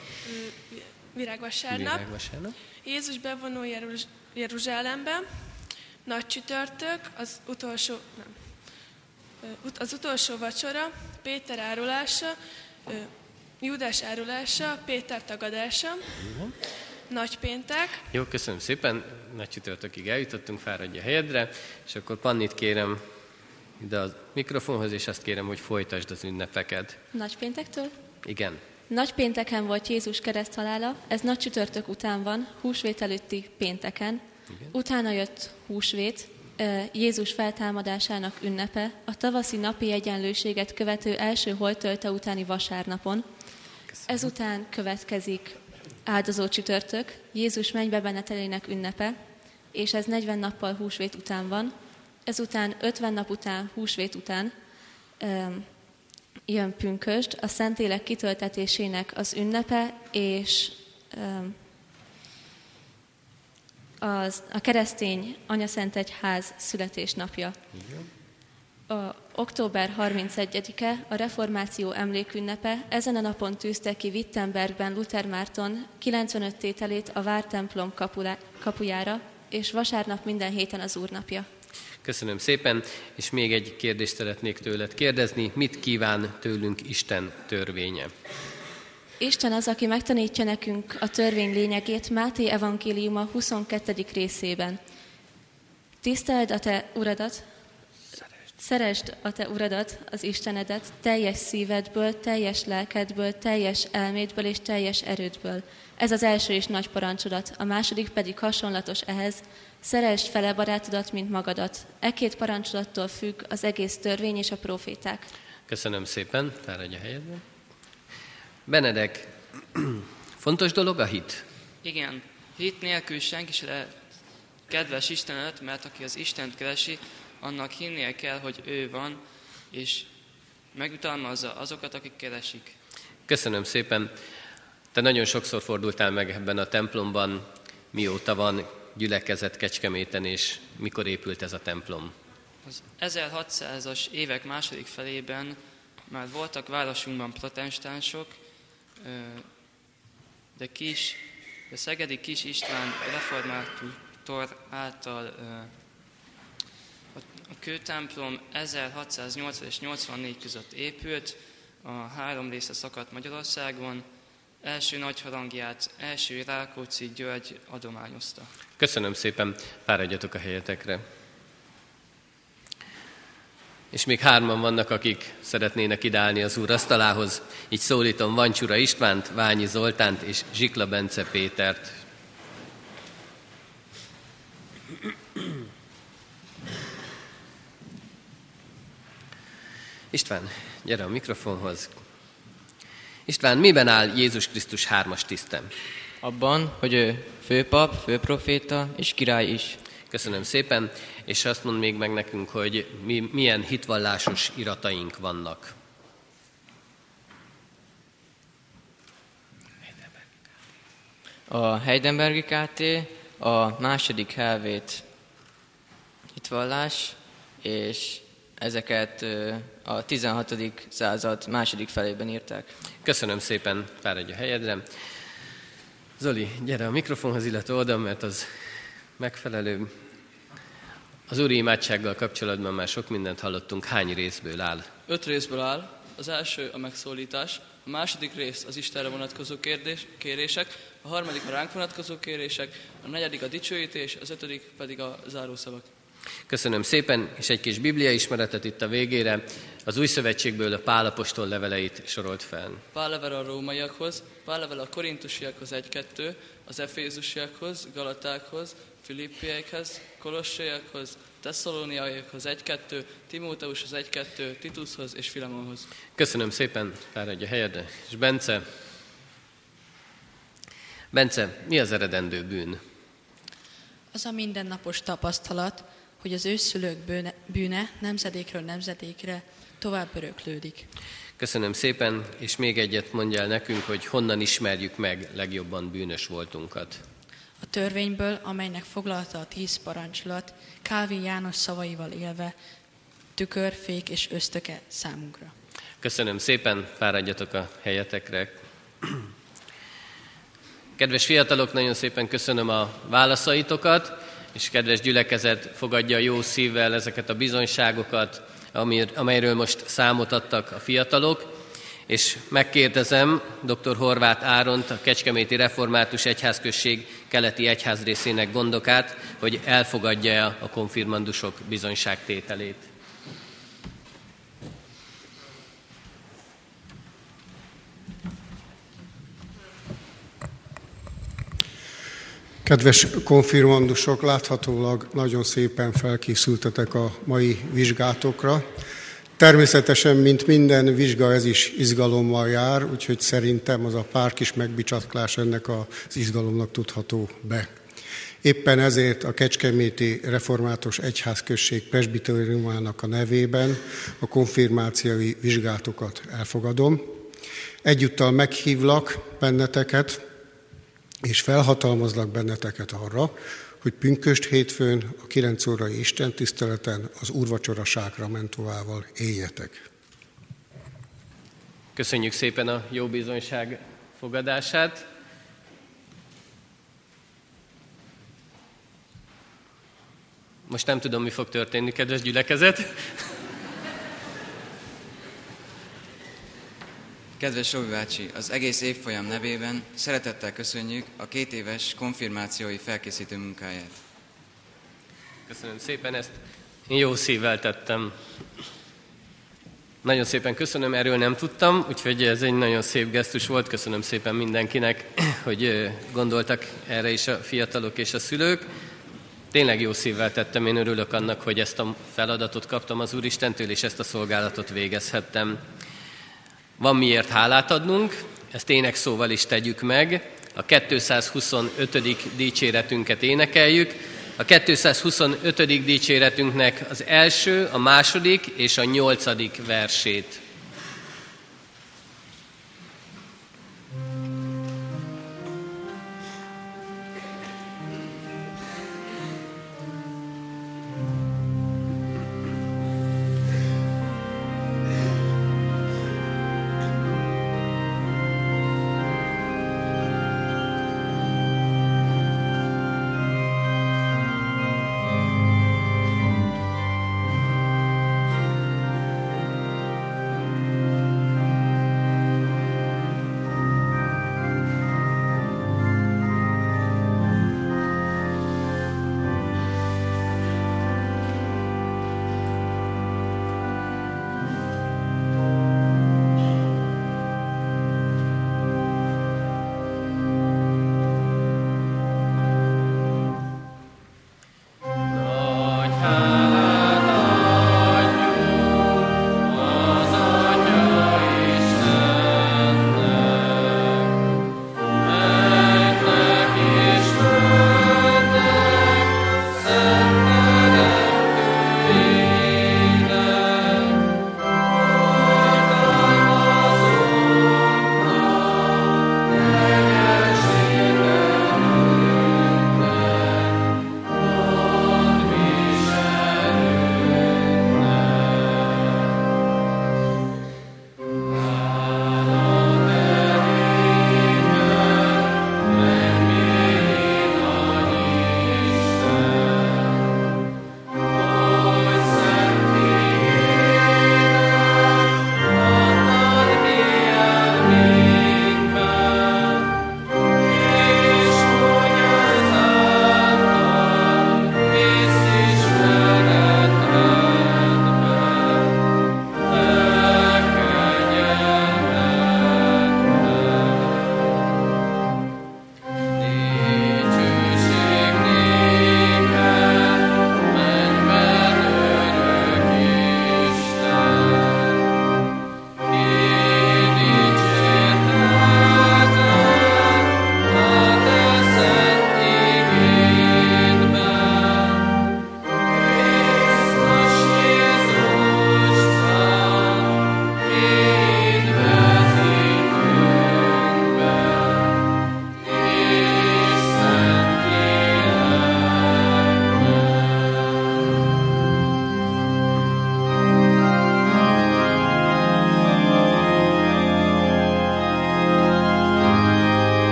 Virágvasárnap. Virágvasárnap. Jézus bevonul Jeruz- Jeruzsálembe, nagy csütörtök, az utolsó, nem, az utolsó vacsora, Péter árulása, Júdás árulása, Péter tagadása, nagy péntek. Jó, köszönöm szépen. Nagy csütörtökig eljutottunk, fáradj a helyedre, és akkor Pannit kérem ide a mikrofonhoz, és azt kérem, hogy folytasd az ünnepeket. Nagy péntektől? Igen. Nagy pénteken volt Jézus kereszthalála, ez nagy csütörtök után van, húsvét előtti pénteken. Igen. Utána jött húsvét, Jézus feltámadásának ünnepe, a tavaszi napi egyenlőséget követő első holtölte utáni vasárnapon. Köszönöm. Ezután következik áldozó csütörtök, Jézus mennybe benetelének ünnepe, és ez 40 nappal húsvét után van. Ezután 50 nap után, húsvét után jön pünkösd, a Szentlélek kitöltetésének az ünnepe, és az, a keresztény Anyaszentegyház születésnapja. A, október 31-e a reformáció emlékünnepe, ezen a napon tűzte ki Wittenbergben Luther Márton 95 tételét a Vártemplom kapujára, és vasárnap minden héten az úrnapja. Köszönöm szépen, és még egy kérdést szeretnék tőled kérdezni. Mit kíván tőlünk Isten törvénye? Isten az, aki megtanítja nekünk a törvény lényegét Máté evangéliuma 22. részében. Tiszteld a te uradat, szeresd a te uradat, az Istenedet, teljes szívedből, teljes lelkedből, teljes elmédből és teljes erődből. Ez az első és nagy parancsolat, a második pedig hasonlatos ehhez, szeresd fele barátodat, mint magadat. E két parancsolattól függ az egész törvény és a proféták. Köszönöm szépen, fáradj a helyedben. Benedek, fontos dolog a hit? Igen, hit nélkül senki se lehet kedves Isten előtt, mert aki az Istent keresi, annak hinnie kell, hogy ő van, és megjutalmazza azokat, akik keresik. Köszönöm szépen. Te nagyon sokszor fordultál meg ebben a templomban, mióta van gyülekezet Kecskeméten, és mikor épült ez a templom? Az 1600-as évek második felében már voltak városunkban protestánsok, de kis, de Szegedi Kis István reformátor által a kőtemplom 1680 és 84 között épült, a három része szakadt Magyarországon. Első nagy harangját első Rákóczi György adományozta. Köszönöm szépen, fáradjatok a helyetekre. És még hárman vannak, akik szeretnének ideálni az úr asztalához. Így szólítom Vancsura Istvánt, Ványi Zoltánt és Zsikla Bence Pétert. István, gyere a mikrofonhoz. István, miben áll Jézus Krisztus hármas tisztem? Abban, hogy ő főpap, főproféta és király is. Köszönöm szépen, és azt mond még meg nekünk, hogy mi, milyen hitvallásos irataink vannak. A Heidenbergi KT, a második helvét hitvallás, és ezeket a 16. század második felében írták. Köszönöm szépen, fáradj a helyedre. Zoli, gyere a mikrofonhoz, illetve oda, mert az megfelelő. Az úri imádsággal kapcsolatban már sok mindent hallottunk. Hány részből áll? Öt részből áll. Az első a megszólítás, a második rész az Istenre vonatkozó kérdés, kérések, a harmadik a ránk vonatkozó kérések, a negyedik a dicsőítés, az ötödik pedig a zárószavak. Köszönöm szépen, és egy kis biblia ismeretet itt a végére. Az új szövetségből a Pálapostól leveleit sorolt fel. Pál level a rómaiakhoz, Pál level a korintusiakhoz 1-2, az efézusiakhoz, galatákhoz, filippiekhez, kolossaiakhoz, tesszalóniaiakhoz 1-2, Timóteushoz 1-2, Titushoz és Filemonhoz. Köszönöm szépen, fáradj a helyedre. És Bence, Bence, mi az eredendő bűn? Az a mindennapos tapasztalat, hogy az őszülők bűne, bűne nemzedékről nemzedékre tovább öröklődik. Köszönöm szépen, és még egyet mondjál nekünk, hogy honnan ismerjük meg legjobban bűnös voltunkat. A törvényből, amelynek foglalta a tíz parancsolat, Kávi János szavaival élve, tükör, fék és ösztöke számunkra. Köszönöm szépen, fáradjatok a helyetekre. Kedves fiatalok, nagyon szépen köszönöm a válaszaitokat, és kedves gyülekezet fogadja jó szívvel ezeket a bizonyságokat, amelyről most számot adtak a fiatalok, és megkérdezem dr. Horváth Áront, a Kecskeméti Református Egyházközség keleti egyházrészének gondokát, hogy elfogadja a konfirmandusok bizonyságtételét. Kedves konfirmandusok, láthatólag nagyon szépen felkészültetek a mai vizsgátokra. Természetesen, mint minden vizsga, ez is izgalommal jár, úgyhogy szerintem az a pár kis megbicsaklás ennek az izgalomnak tudható be. Éppen ezért a Kecskeméti Református Egyházközség presbiteriumának a nevében a konfirmációi vizsgátokat elfogadom. Egyúttal meghívlak benneteket, és felhatalmazlak benneteket arra, hogy pünköst hétfőn a 9 órai Isten tiszteleten az úrvacsora sákramentovával éljetek. Köszönjük szépen a jó bizonyság fogadását. Most nem tudom, mi fog történni, kedves gyülekezet. Kedves Robi bácsi, az egész évfolyam nevében szeretettel köszönjük a két éves konfirmációi felkészítő munkáját. Köszönöm szépen, ezt én jó szívvel tettem. Nagyon szépen köszönöm, erről nem tudtam, úgyhogy ez egy nagyon szép gesztus volt. Köszönöm szépen mindenkinek, hogy gondoltak erre is a fiatalok és a szülők. Tényleg jó szívvel tettem, én örülök annak, hogy ezt a feladatot kaptam az Úristentől, és ezt a szolgálatot végezhettem. Van miért hálát adnunk, ezt ének szóval is tegyük meg. A 225. dicséretünket énekeljük. A 225. dicséretünknek az első, a második és a nyolcadik versét.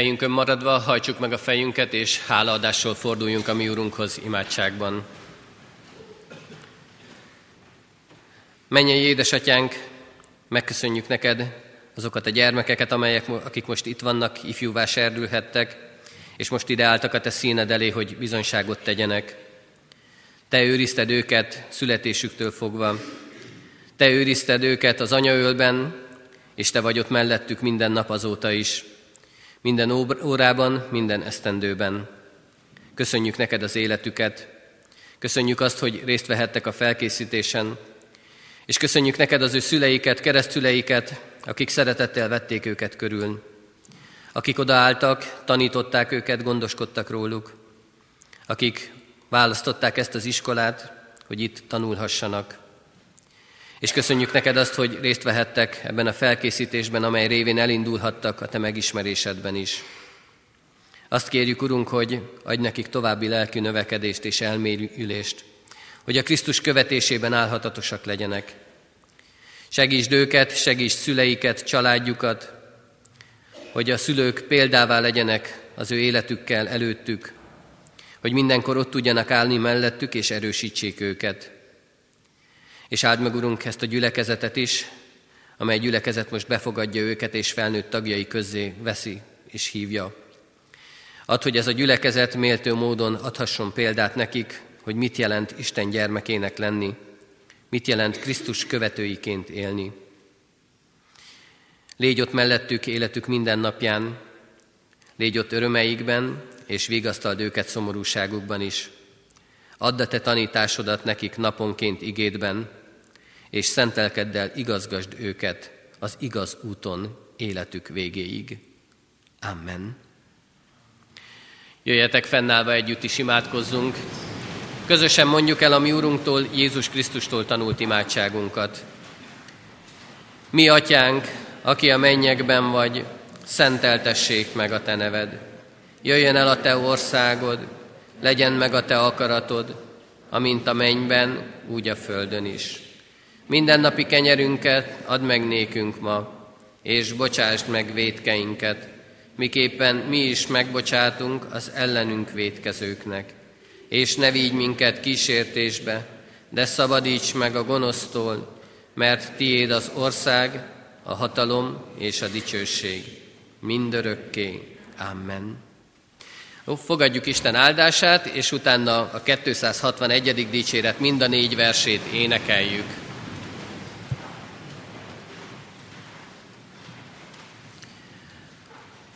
Helyünkön maradva hajtsuk meg a fejünket, és hálaadással forduljunk a mi Urunkhoz imádságban. Mennyei édesatyánk, megköszönjük neked azokat a gyermekeket, amelyek, akik most itt vannak, ifjúvá serdülhettek, és most ide álltak a te színed elé, hogy bizonyságot tegyenek. Te őrizted őket születésüktől fogva. Te őrizted őket az anyaölben, és te vagy ott mellettük minden nap azóta is. Minden órában, minden esztendőben. Köszönjük neked az életüket. Köszönjük azt, hogy részt vehettek a felkészítésen, és köszönjük neked az ő szüleiket, keresztüleiket, akik szeretettel vették őket körül. Akik odaálltak, tanították őket, gondoskodtak róluk. Akik választották ezt az iskolát, hogy itt tanulhassanak. És köszönjük neked azt, hogy részt vehettek ebben a felkészítésben, amely révén elindulhattak a te megismerésedben is. Azt kérjük, Urunk, hogy adj nekik további lelki növekedést és elmélyülést, hogy a Krisztus követésében állhatatosak legyenek. Segítsd őket, segítsd szüleiket, családjukat, hogy a szülők példává legyenek az ő életükkel előttük, hogy mindenkor ott tudjanak állni mellettük és erősítsék őket. És áld meg, Urunk, ezt a gyülekezetet is, amely gyülekezet most befogadja őket és felnőtt tagjai közzé veszi és hívja. Add, hogy ez a gyülekezet méltó módon adhasson példát nekik, hogy mit jelent Isten gyermekének lenni, mit jelent Krisztus követőiként élni. Légy ott mellettük életük minden napján, légy ott örömeikben, és vigasztald őket szomorúságukban is. Add a te tanításodat nekik naponként igédben, és szentelkeddel igazgasd őket az igaz úton életük végéig. Amen. Jöjjetek fennállva együtt is imádkozzunk. Közösen mondjuk el a mi Úrunktól, Jézus Krisztustól tanult imádságunkat. Mi, Atyánk, aki a mennyekben vagy, szenteltessék meg a Te neved. Jöjjön el a Te országod, legyen meg a Te akaratod, amint a mennyben, úgy a földön is. Mindennapi kenyerünket add meg nékünk ma, és bocsásd meg védkeinket, miképpen mi is megbocsátunk az ellenünk védkezőknek és ne vigy minket kísértésbe, de szabadíts meg a gonosztól, mert tiéd az ország, a hatalom és a dicsőség. Mindörökké. Amen. Ó, fogadjuk Isten áldását, és utána a 261. dicséret mind a négy versét énekeljük.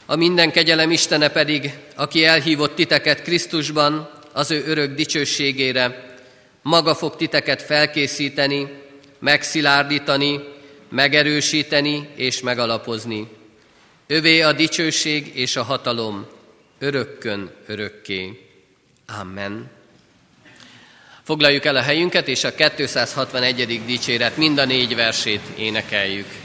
A minden kegyelem Istene pedig, aki elhívott titeket Krisztusban, az ő örök dicsőségére, maga fog titeket felkészíteni, megszilárdítani, megerősíteni és megalapozni. Övé a dicsőség és a hatalom, örökkön örökké. Amen. Foglaljuk el a helyünket, és a 261. dicséret mind a négy versét énekeljük.